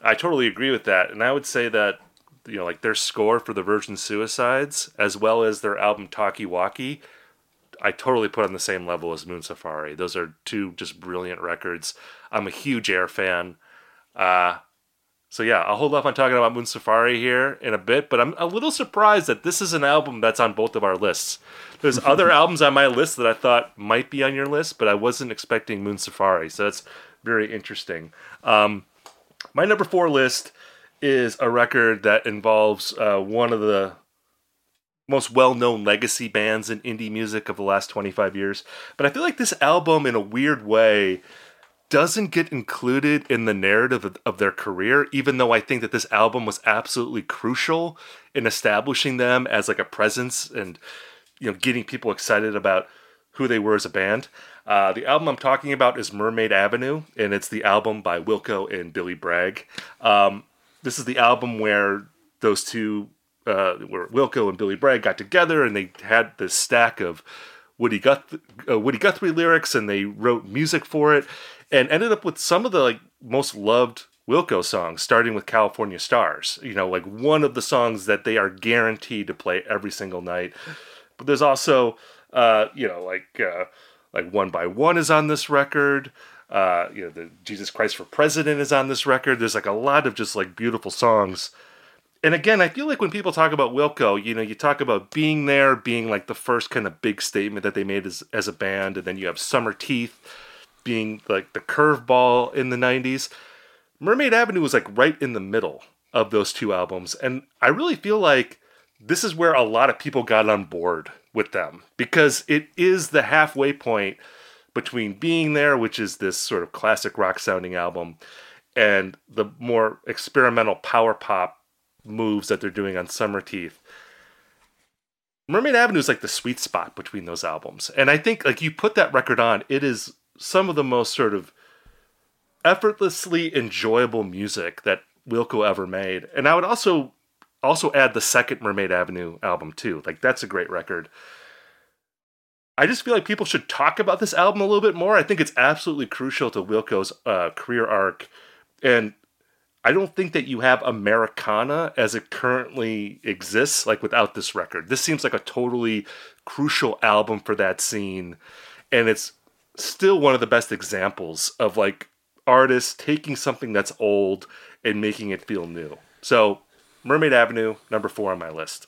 I totally agree with that. And I would say that, you know, like their score for the Virgin Suicides, as well as their album Talkie Walkie, I totally put on the same level as Moon Safari. Those are two just brilliant records. I'm a huge Air fan. Uh, so yeah, I'll hold off on talking about Moon Safari here in a bit, but I'm a little surprised that this is an album that's on both of our lists. There's other albums on my list that I thought might be on your list, but I wasn't expecting Moon Safari, so that's very interesting. Um, my number four list is a record that involves uh, one of the most well-known legacy bands in indie music of the last 25 years. But I feel like this album, in a weird way, doesn't get included in the narrative of, of, their career, even though I think that this album was absolutely crucial in establishing them as like a presence and you know getting people excited about who they were as a band. Uh, the album I'm talking about is Mermaid Avenue, and it's the album by Wilco and Billy Bragg. Um, this is the album where those two, uh, where Wilco and Billy Bragg got together, and they had this stack of Woody, Guth- uh, Woody Guthrie lyrics, and they wrote music for it and ended up with some of the like most loved Wilco songs, starting with California Stars. You know, like one of the songs that they are guaranteed to play every single night. But there's also, uh, you know, like uh, like One by One is on this record. Uh, you know, the Jesus Christ for President is on this record. There's like a lot of just like beautiful songs. And again, I feel like when people talk about Wilco, you know, you talk about being there, being like the first kind of big statement that they made as, as a band, and then you have Summerteeth, being like the curveball in the 90s. Mermaid Avenue was like right in the middle of those two albums. And I really feel like this is where a lot of people got on board with them because it is the halfway point between Being There, which is this sort of classic rock sounding album, and the more experimental power pop moves that they're doing on Summerteeth. Mermaid Avenue is like the sweet spot between those albums. And I think like you put that record on, it is some of the most sort of effortlessly enjoyable music that Wilco ever made. And I would also also add the second Mermaid Avenue album too. Like that's a great record. I just feel like people should talk about this album a little bit more. I think it's absolutely crucial to Wilco's uh, career arc, and I don't think that you have Americana as it currently exists, like without this record. This seems like a totally crucial album for that scene, and it's still one of the best examples of like artists taking something that's old and making it feel new. So, Mermaid Avenue, number four on my list.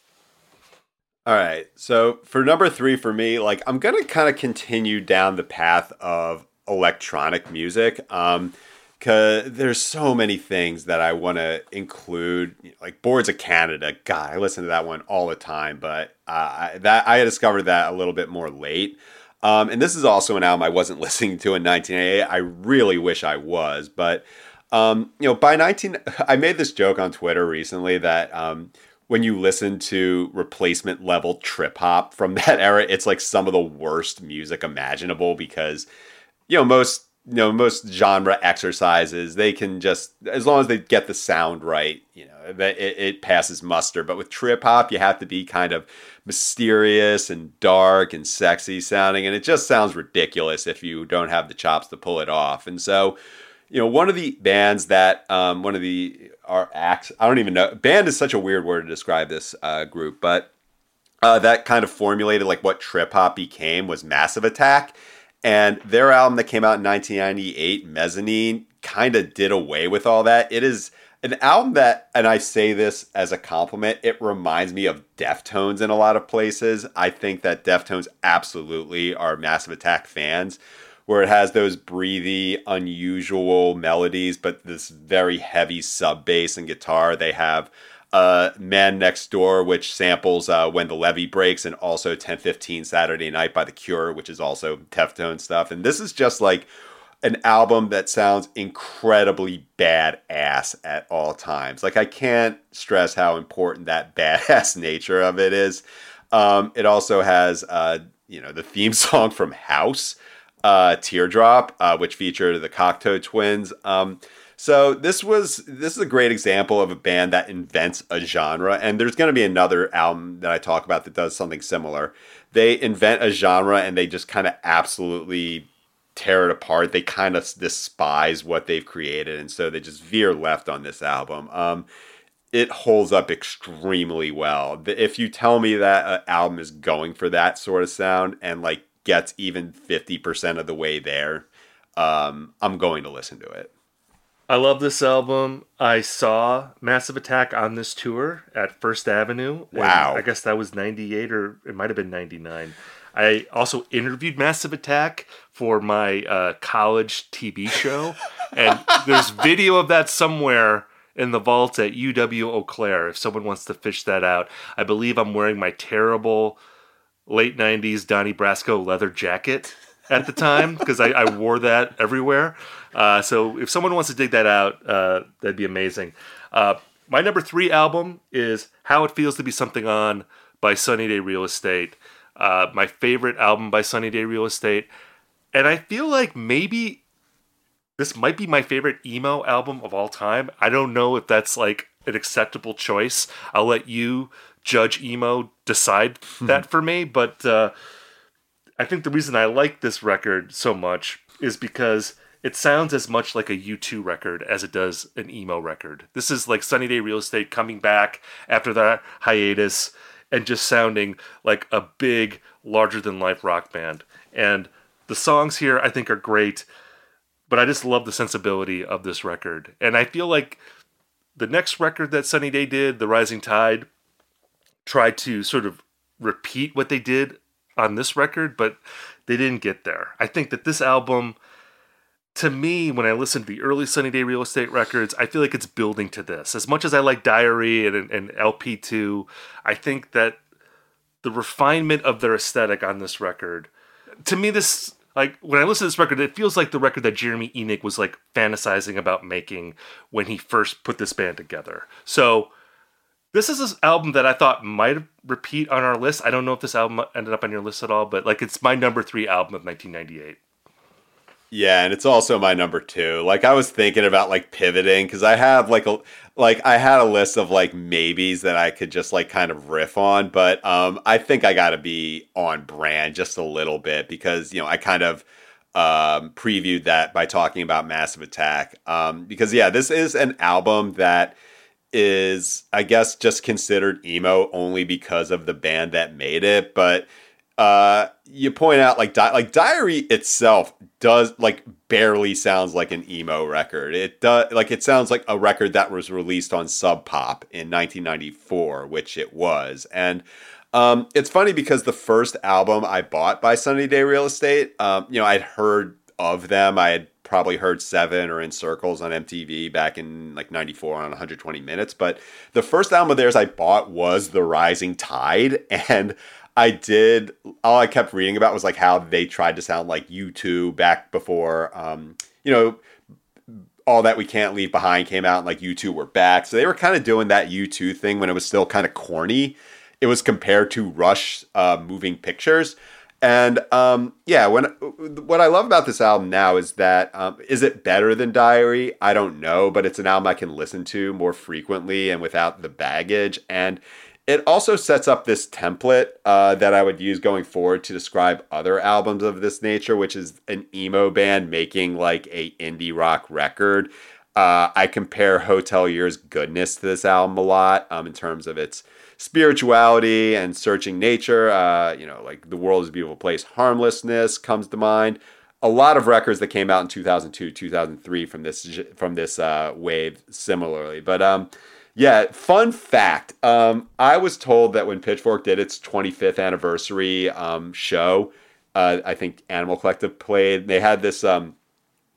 All right. So for number three for me, like I'm gonna kind of continue down the path of electronic music. Um, cause there's so many things that I want to include, like Boards of Canada. God, I listen to that one all the time, but uh, that I discovered that a little bit more late. Um, and this is also an album I wasn't listening to in 1988. I really wish I was, but um, you know, by 19, I made this joke on Twitter recently that um, when you listen to replacement level trip hop from that era, it's like some of the worst music imaginable because, you know, most you know most genre exercises they can just as long as they get the sound right you know it, it, passes muster but with trip hop you have to be kind of mysterious and dark and sexy sounding and it just sounds ridiculous if you don't have the chops to pull it off and so you know, one of the bands that um, one of the our acts. I don't even know. Band is such a weird word to describe this uh, group, but uh, that kind of formulated like what trip hop became was Massive Attack, and their album that came out in 1998, Mezzanine, kind of did away with all that. It is an album that, and I say this as a compliment, it reminds me of Deftones in a lot of places. I think that Deftones absolutely are Massive Attack fans where it has those breathy, unusual melodies, but this very heavy sub bass and guitar. They have uh, Man Next Door, which samples uh, When the Levee Breaks, and also 1015 Saturday Night by The Cure, which is also Deftone stuff. And this is just like an album that sounds incredibly badass at all times. Like, I can't stress how important that badass nature of it is. Um, it also has, uh, you know, the theme song from House uh, Teardrop, uh, which featured the Cocteau Twins. Um, so this was this is a great example of a band that invents a genre, and there's going to be another album that I talk about that does something similar. They invent a genre and they just kind of absolutely tear it apart. They kind of despise what they've created, and so they just veer left on this album. Um, it holds up extremely well. If you tell me that an album is going for that sort of sound and like gets even 50% of the way there, um, I'm going to listen to it. I love this album. I saw Massive Attack on this tour at First Avenue. Wow. I guess that was 98 or it might have been 99. I also interviewed Massive Attack for my uh, college TV show. and there's video of that somewhere in the vault at UW Eau Claire if someone wants to fish that out. I believe I'm wearing my terrible late 90s Donnie Brasco leather jacket at the time because I, I, wore that everywhere. Uh, so if someone wants to dig that out, uh, that'd be amazing. Uh, my number three album is How It Feels to Be Something On by Sunny Day Real Estate. Uh, my favorite album by Sunny Day Real Estate. And I feel like maybe this might be my favorite emo album of all time. I don't know if that's like an acceptable choice. I'll let you judge emo decide hmm. that for me. But uh, I think the reason I like this record so much is because it sounds as much like a U2 record as it does an emo record. This is like Sunny Day Real Estate coming back after that hiatus and just sounding like a big, larger than life rock band. And the songs here I think are great, but I just love the sensibility of this record. And I feel like the next record that Sunny Day did, The Rising Tide, tried to sort of repeat what they did on this record, but they didn't get there. I think that this album, to me, when I listen to the early Sunny Day Real Estate records, I feel like it's building to this. As much as I like Diary and, and LP2, I think that the refinement of their aesthetic on this record, to me, this like when I listen to this record, it feels like the record that Jeremy Enigk was like fantasizing about making when he first put this band together. So this is an album that I thought might repeat on our list. I don't know if this album ended up on your list at all, but like it's my number three album of 1998. Yeah, and it's also my number two. Like I was thinking about like pivoting because I have like a like I had a list of like maybes that I could just like kind of riff on, but um I think I got to be on brand just a little bit because you know I kind of um previewed that by talking about Massive Attack. Um because yeah, this is an album that is I guess just considered emo only because of the band that made it, but uh you point out like di- like diary itself does like barely sounds like an emo record. It does like it sounds like a record that was released on sub pop in 1994 which it was. And um it's funny because the first album i bought by sunny day real estate um you know i'd heard of them. I had probably heard seven or in circles on mtv back in like 94 on 120 minutes. But the first album of theirs i bought was the rising tide. And I did. All I kept reading about was like how they tried to sound like U2 back before, um, you know, all that we can't leave behind came out and like U2 were back. So they were kind of doing that U2 thing when it was still kind of corny. It was compared to Rush uh, moving pictures. And um, yeah, when what I love about this album now is that um, is it better than Diary? I don't know, but it's an album I can listen to more frequently and without the baggage. And it also sets up this template uh, that I would use going forward to describe other albums of this nature, which is an emo band making like a indie rock record. Uh, I compare Hotelier's goodness to this album a lot um, in terms of its spirituality and searching nature. Uh, you know, like The World is a Beautiful Place, Harmlessness comes to mind. A lot of records that came out in 2002, 2003 from this from this uh, wave similarly, but um, yeah, fun fact. Um, I was told that when Pitchfork did its 25th anniversary um, show, uh, I think Animal Collective played. They had this um,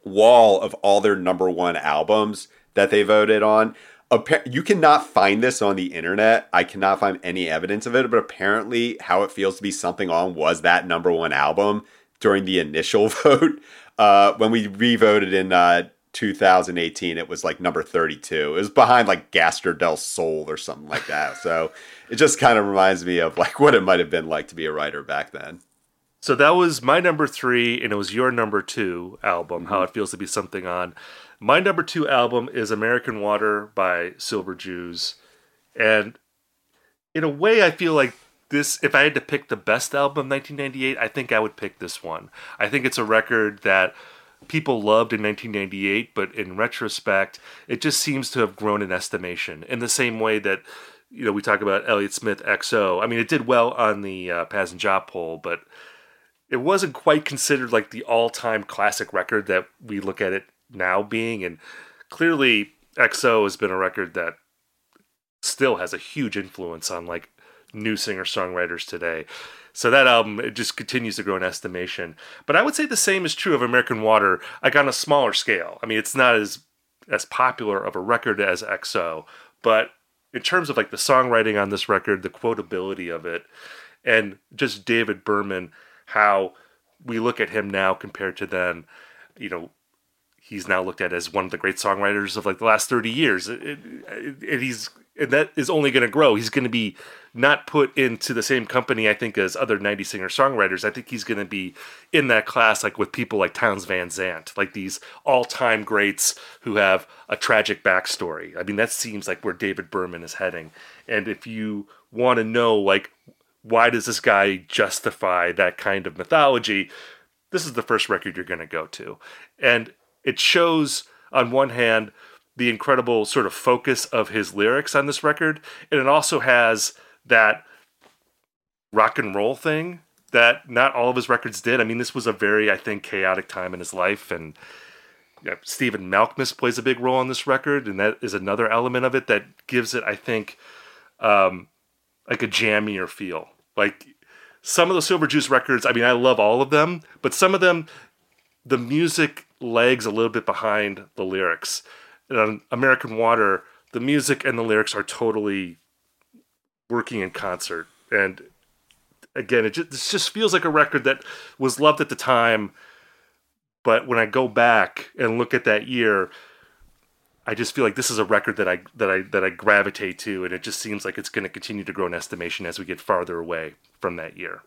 wall of all their number one albums that they voted on. You cannot find this on the internet. I cannot find any evidence of it, but apparently, How It Feels to Be Something On was that number one album during the initial vote. Uh, when we revoted in uh, 2018, it was like number 32. It was behind like Gastr del Sol or something like that. So it just kind of reminds me of like what it might have been like to be a writer back then. So that was my number three, and it was your number two album, mm-hmm. How It Feels to Be Something On. My number two album is American Water by Silver Jews. And in a way, I feel like this, if I had to pick the best album of 1998, I think I would pick this one. I think it's a record that people loved in 1998, but in retrospect, it just seems to have grown in estimation in the same way that you know we talk about Elliott Smith XO. I mean, it did well on the uh, Pazz and Jop poll, but it wasn't quite considered like the all-time classic record that we look at it now being. And clearly, XO has been a record that still has a huge influence on like new singer songwriters today. So that album it just continues to grow in estimation. But I would say the same is true of American Water, like on a smaller scale. I mean, it's not as as popular of a record as XO, but in terms of like the songwriting on this record, the quotability of it, and just David Berman, how we look at him now compared to then, you know, he's now looked at as one of the great songwriters of like the last 30 years. It, it, it, he's and that is only going to grow. He's going to be not put into the same company, I think, as other 90 singer songwriters. I think he's going to be in that class, like with people like Townes Van Zandt, like these all time greats who have a tragic backstory. I mean, that seems like where David Berman is heading. And if you want to know, like, why does this guy justify that kind of mythology? This is the first record you're going to go to. And it shows, on one hand, the incredible sort of focus of his lyrics on this record, and it also has that rock and roll thing that not all of his records did. I mean, this was a very, I think, chaotic time in his life, and yeah, Stephen Malkmus plays a big role on this record, and that is another element of it that gives it, I think, um, like a jammier feel. Like some of the Silver Jews records, I mean, I love all of them, but some of them, the music lags a little bit behind the lyrics on American Water, the music and the lyrics are totally working in concert. And again, it just, this just feels like a record that was loved at the time. But when I go back and look at that year, I just feel like this is a record that I that I that I gravitate to, and it just seems like it's going to continue to grow in estimation as we get farther away from that year.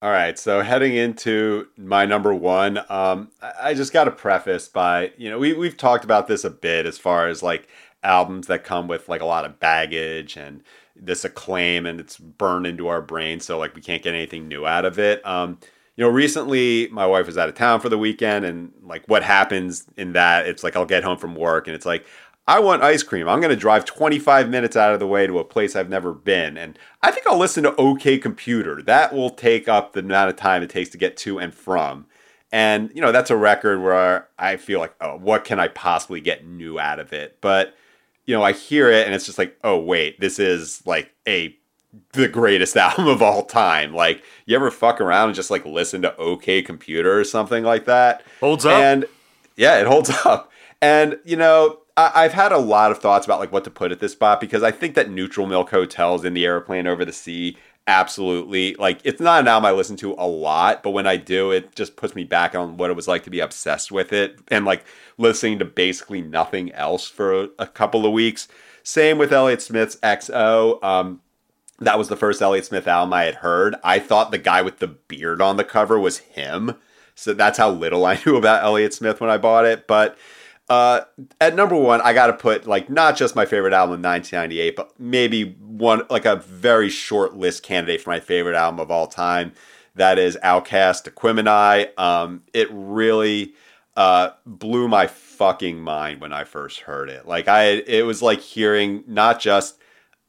All right, so heading into my number one, um, I just got to preface by you know we we've talked about this a bit as far as like albums that come with like a lot of baggage and this acclaim and it's burned into our brain, so like we can't get anything new out of it. Um, you know, recently my wife was out of town for the weekend, and like what happens in that, it's like I'll get home from work and it's like, I want ice cream. I'm going to drive 25 minutes out of the way to a place I've never been. And I think I'll listen to OK Computer. That will take up the amount of time it takes to get to and from. And, you know, that's a record where I feel like, oh, what can I possibly get new out of it? But, you know, I hear it and it's just like, oh, wait, this is like a the greatest album of all time. Like, you ever fuck around and just like listen to OK Computer or something like that? Holds up. And yeah, it holds up. And, you know, I- have had a lot of thoughts about like what to put at this spot because I think that Neutral Milk Hotels in the airplane over the sea absolutely like it's not an album I listen to a lot, but when I do, it just puts me back on what it was like to be obsessed with it and like listening to basically nothing else for a, a couple of weeks. Same with Elliott Smith's XO. Um, that was the first Elliott Smith album I had heard. I thought the guy with the beard on the cover was him. So that's how little I knew about Elliott Smith when I bought it. But uh, at number one, I got to put like not just my favorite album in 1998, but maybe one like a very short list candidate for my favorite album of all time. That is OutKast Aquemini. Um, it really uh, blew my fucking mind when I first heard it. Like I, it was like hearing not just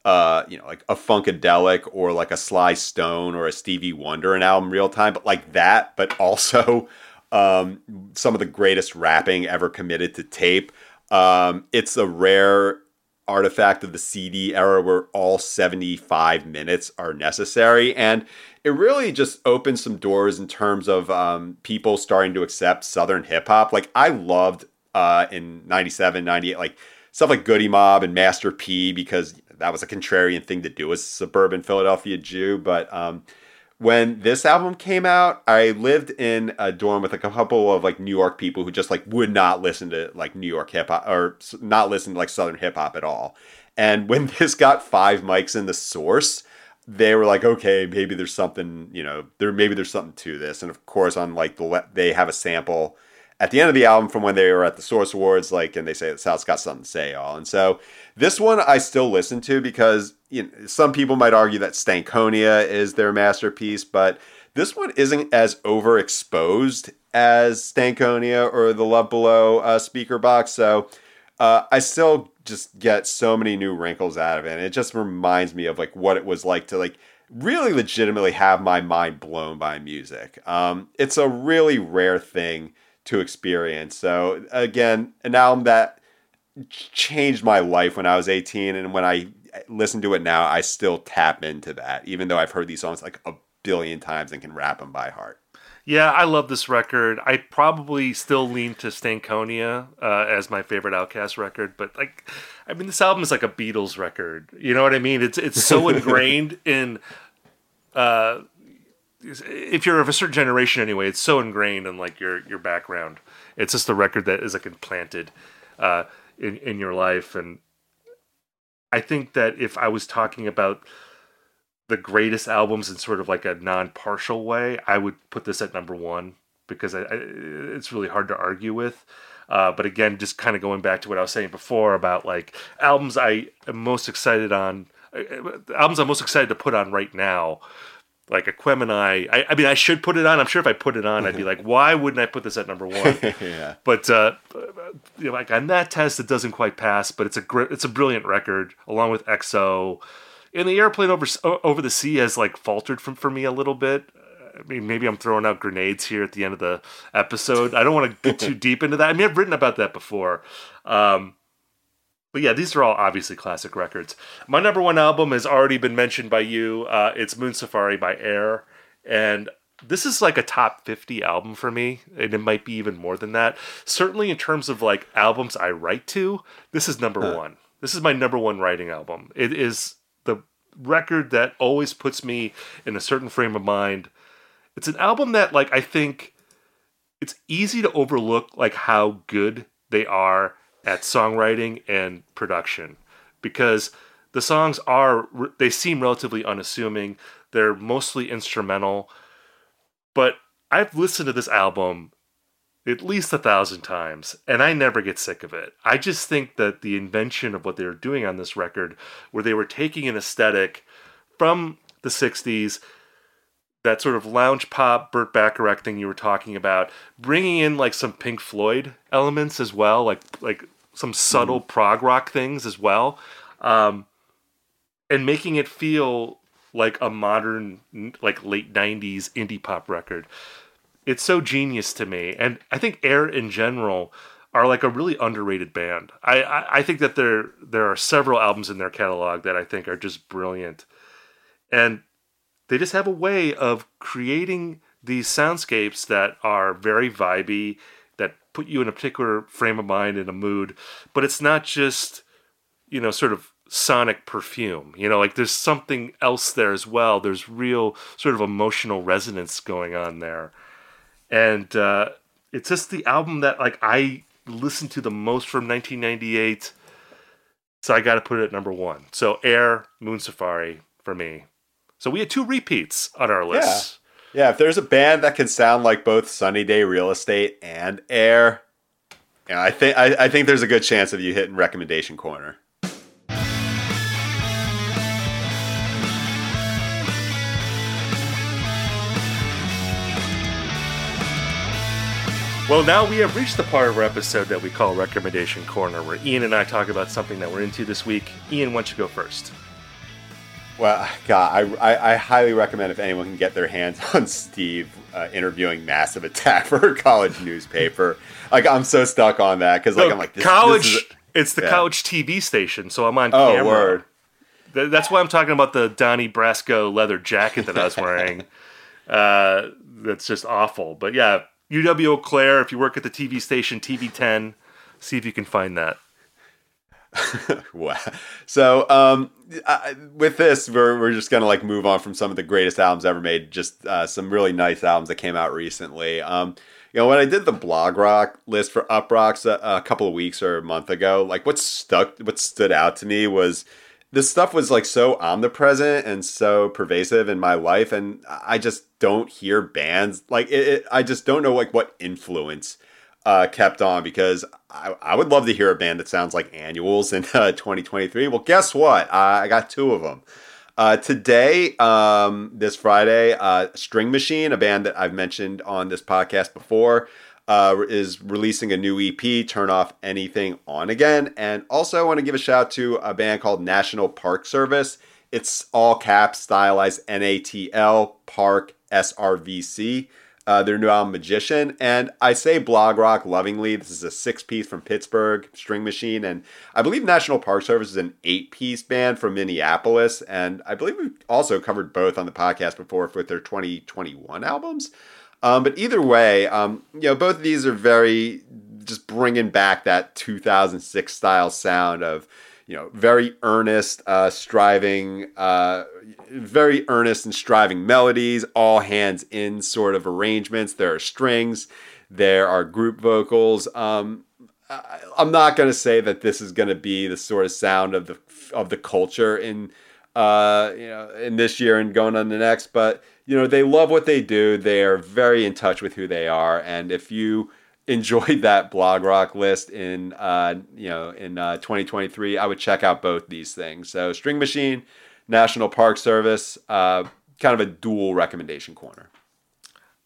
uh, you know, like a Funkadelic or like a Sly Stone or a Stevie Wonder an album real time, but like that, but also um, some of the greatest rapping ever committed to tape. Um, it's a rare artifact of the CD era where all 75 minutes are necessary. And it really just opens some doors in terms of um, people starting to accept Southern hip hop. Like, I loved uh, in 97, 98, like stuff like Goodie Mob and Master P because that was a contrarian thing to do as a suburban Philadelphia Jew. But um, when this album came out, I lived in a dorm with a couple of like New York people who just like would not listen to like New York hip hop or not listen to like Southern hip hop at all. And when this got five mics in the source, they were like, okay, maybe there's something, you know, there maybe there's something to this. And of course, on like the they have a sample at the end of the album from when they were at the Source Awards, like, and they say that South's got something to say, all. And so this one I still listen to because you know, some people might argue that Stankonia is their masterpiece, but this one isn't as overexposed as Stankonia or the Love Below uh, Speakerboxxx. So uh, I still just get so many new wrinkles out of it. And it just reminds me of like what it was like to like really legitimately have my mind blown by music. Um, it's a really rare thing to experience. So again, an album that changed my life when I was 18 and when I listen to it now, I still tap into that even though I've heard these songs like a billion times and can rap them by heart. Yeah, I love this record. I probably still lean to Stankonia uh, as my favorite OutKast record, but like, I mean, this album is like a Beatles record. You know what I mean? It's it's so ingrained in uh, if you're of a certain generation anyway, it's so ingrained in like your your background. It's just a record that is like implanted uh, in in your life, and I think that if I was talking about the greatest albums in sort of like a non-partial way, I would put this at number one because I, I, it's really hard to argue with. Uh, but again, just kind of going back to what I was saying before about like albums I am most excited on, uh, albums I'm most excited to put on right now like Aquemini. I, I mean, I should put it on. I'm sure if I put it on, I'd be like, why wouldn't I put this at number one? yeah. But uh, you know, like on that test, it doesn't quite pass. But it's a gr- it's a brilliant record, along with XO. And the airplane over over the sea has like faltered from for me a little bit. I mean, maybe I'm throwing out grenades here at the end of the episode. I don't want to get too deep into that. I mean, I've written about that before. Um, but yeah, these are all obviously classic records. My number one album has already been mentioned by you. Uh, it's Moon Safari by Air. And this is like a top 50 album for me. And it might be even more than that. Certainly in terms of like albums I write to, this is number huh. one. This is my number one writing album. It is the record that always puts me in a certain frame of mind. It's an album that like I think it's easy to overlook like how good they are at songwriting and production. Because the songs are they seem relatively unassuming. They're mostly instrumental. But i've listened to this album at least a thousand times and i never get sick of it. I just think that the invention of what they were doing on this record where they were taking an aesthetic from the 60s that sort of lounge pop Burt Bacharach thing you were talking about, bringing in like some Pink Floyd elements as well, like like some subtle mm. prog rock things as well, um, and making it feel like a modern, like late '90s indie pop record. It's so genius to me, and I think Air in general are like a really underrated band. I, I, I think that there there are several albums in their catalog that I think are just brilliant, and they just have a way of creating these soundscapes that are very vibey, that put you in a particular frame of mind and a mood. But it's not just, you know, sort of sonic perfume. You know, like there's something else there as well. There's real sort of emotional resonance going on there. And uh, it's just the album that like I listened to the most from 1998. So I got to put it at number one. So Air, Moon Safari for me. So we had two repeats on our list. Yeah. yeah, if there's a band that can sound like both Sunny Day Real Estate and Air, yeah, I think I, I think there's a good chance of you hitting recommendation corner. Well, now we have reached the part of our episode that we call Recommendation Corner, where Ian and I talk about something that we're into this week. Ian, why don't you go first? Well, God, I, I, I, highly recommend if anyone can get their hands on Steve uh, interviewing Massive Attack for a college newspaper. Like I'm so stuck on that because like no, I'm like this, college. This it's the yeah. college TV station, so I'm on oh, camera. Word. That's why I'm talking about the Donnie Brasco leather jacket that I was wearing. uh, that's just awful. But yeah, UW Eau Claire. If you work at the TV station TV10, see if you can find that. wow. So, um, I, with this, we're, we're just gonna like move on from some of the greatest albums ever made. Just uh, some really nice albums that came out recently. Um, you know, when I did the blog rock list for Uproxx a, a couple of weeks or a month ago, like what stuck, what stood out to me was this stuff was like so omnipresent and so pervasive in my life, and I just don't hear bands like it, it I just don't know like what influence uh, kept on because I, I, would love to hear a band that sounds like Annuals in uh, 2023. Well, guess what? I, I got two of them. Uh, today, um, this Friday, uh, String Machine, a band that I've mentioned on this podcast before, uh, is releasing a new EP, Turn Off Anything On Again. And also, I want to give a shout to a band called National Park Service. It's all caps, stylized N A T L, Park S R V C uh, their new album Magician. And I say blog rock lovingly. This is a six piece from Pittsburgh, String Machine. And I believe National Park Service is an eight piece band from Minneapolis. And I believe we've also covered both on the podcast before with their 2021 albums. Um, but either way, um, you know, both of these are very just bringing back that 2006 style sound of you know, very earnest, uh, striving, uh, very earnest and striving melodies, all hands in sort of arrangements. There are strings, there are group vocals. Um, I, I'm not going to say that this is going to be the sort of sound of the of the culture in uh, you know in this year and going on the next, but you know they love what they do. They are very in touch with who they are, and if you enjoyed that blog rock list in uh, you know in uh, 2023, I would check out both these things. So String Machine, National Park Service, uh, kind of a dual recommendation corner.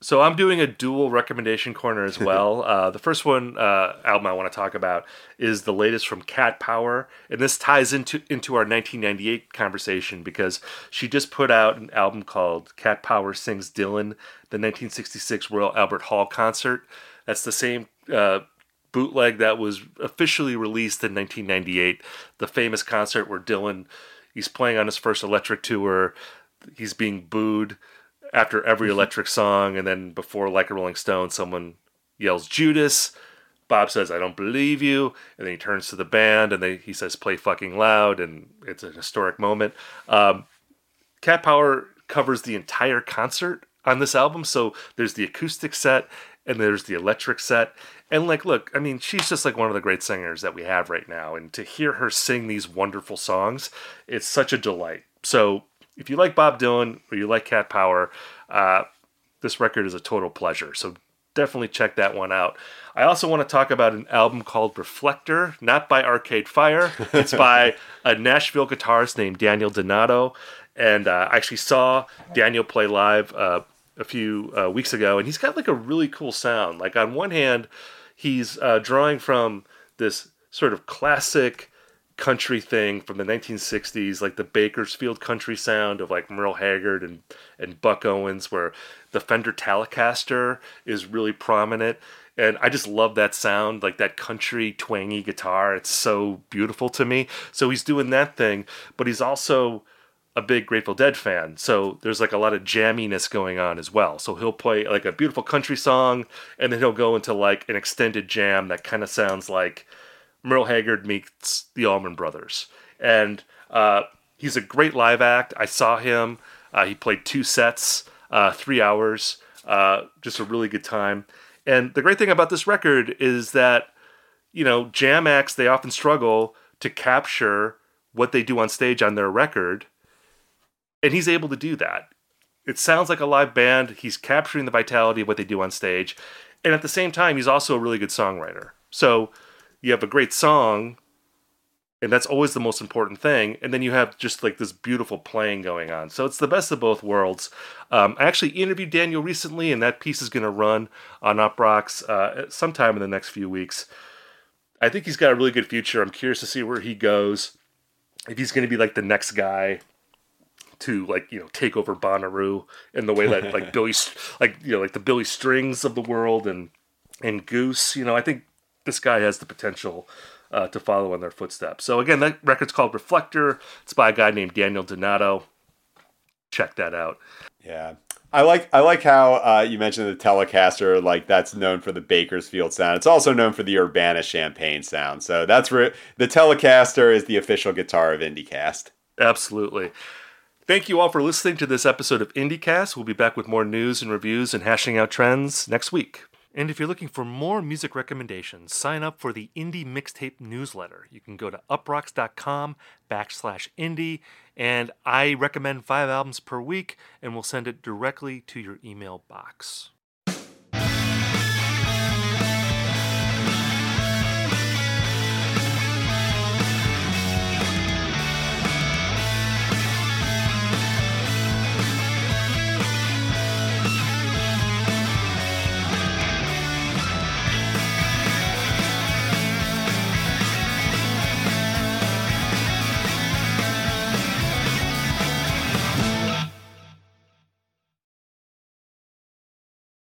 So I'm doing a dual recommendation corner as well. uh, the first one uh, album I want to talk about is the latest from Cat Power, and this ties into into our 1998 conversation because she just put out an album called Cat Power Sings Dylan, the 1966 Royal Albert Hall concert. That's the same uh, bootleg that was officially released in 1998. The famous concert where Dylan he's playing on his first electric tour. He's being booed after every mm-hmm. electric song, and then before like a Rolling Stone, someone yells Judas. Bob says, "I don't believe you," and then he turns to the band and they, he says, "Play fucking loud," and it's a historic moment. Um, Cat Power covers the entire concert on this album, so there's the acoustic set and there's the electric set And like, look, I mean, she's just like one of the great singers that we have right now, and to hear her sing these wonderful songs, it's such a delight. So if you like Bob Dylan or you like Cat Power, uh, this record is a total pleasure. So definitely check that one out. I also want to talk about an album called Reflector, not by Arcade Fire. It's by a Nashville guitarist named Daniel Donato. And uh, I actually saw Daniel play live uh, a few uh, weeks ago, and he's got like a really cool sound. Like, on one hand, he's uh, drawing from this sort of classic country thing from the 1960s, like the Bakersfield country sound of like Merle Haggard and, and Buck Owens, where the Fender Telecaster is really prominent. And I just love that sound, like that country twangy guitar. It's so beautiful to me. So he's doing that thing, but he's also a big Grateful Dead fan. So there's like a lot of jamminess going on as well. So he'll play like a beautiful country song and then he'll go into like an extended jam that kind of sounds like Merle Haggard meets the Allman Brothers. And uh, he's a great live act. I saw him. Uh, he played two sets, uh, three hours, uh, just a really good time. And the great thing about this record is that, you know, jam acts, they often struggle to capture what they do on stage on their record. And he's able to do that. It sounds like a live band. He's capturing the vitality of what they do on stage. And at the same time, he's also a really good songwriter. So you have a great song, and that's always the most important thing. And then you have just like this beautiful playing going on. So it's the best of both worlds. Um, I actually interviewed Daniel recently, and that piece is going to run on Uproxx uh, sometime in the next few weeks. I think he's got a really good future. I'm curious to see where he goes. If he's going to be like the next guy to like you know take over Bonnaroo in the way that like Billy like you know like the Billy Strings of the world and and Goose. You know, I think this guy has the potential uh, to follow in their footsteps. So again, that record's called Reflector. It's by a guy named Daniel Donato. Check that out. Yeah. I like I like how uh, you mentioned the Telecaster. Like that's known for the Bakersfield sound. It's also known for the Urbana Champaign sound. So that's where the Telecaster is the official guitar of IndieCast. Absolutely. Thank you all for listening to this episode of IndieCast. We'll be back with more news and reviews and hashing out trends next week. And if you're looking for more music recommendations, sign up for the Indie Mixtape newsletter. You can go to uproxx.com backslash indie, and I recommend five albums per week, and we'll send it directly to your email box.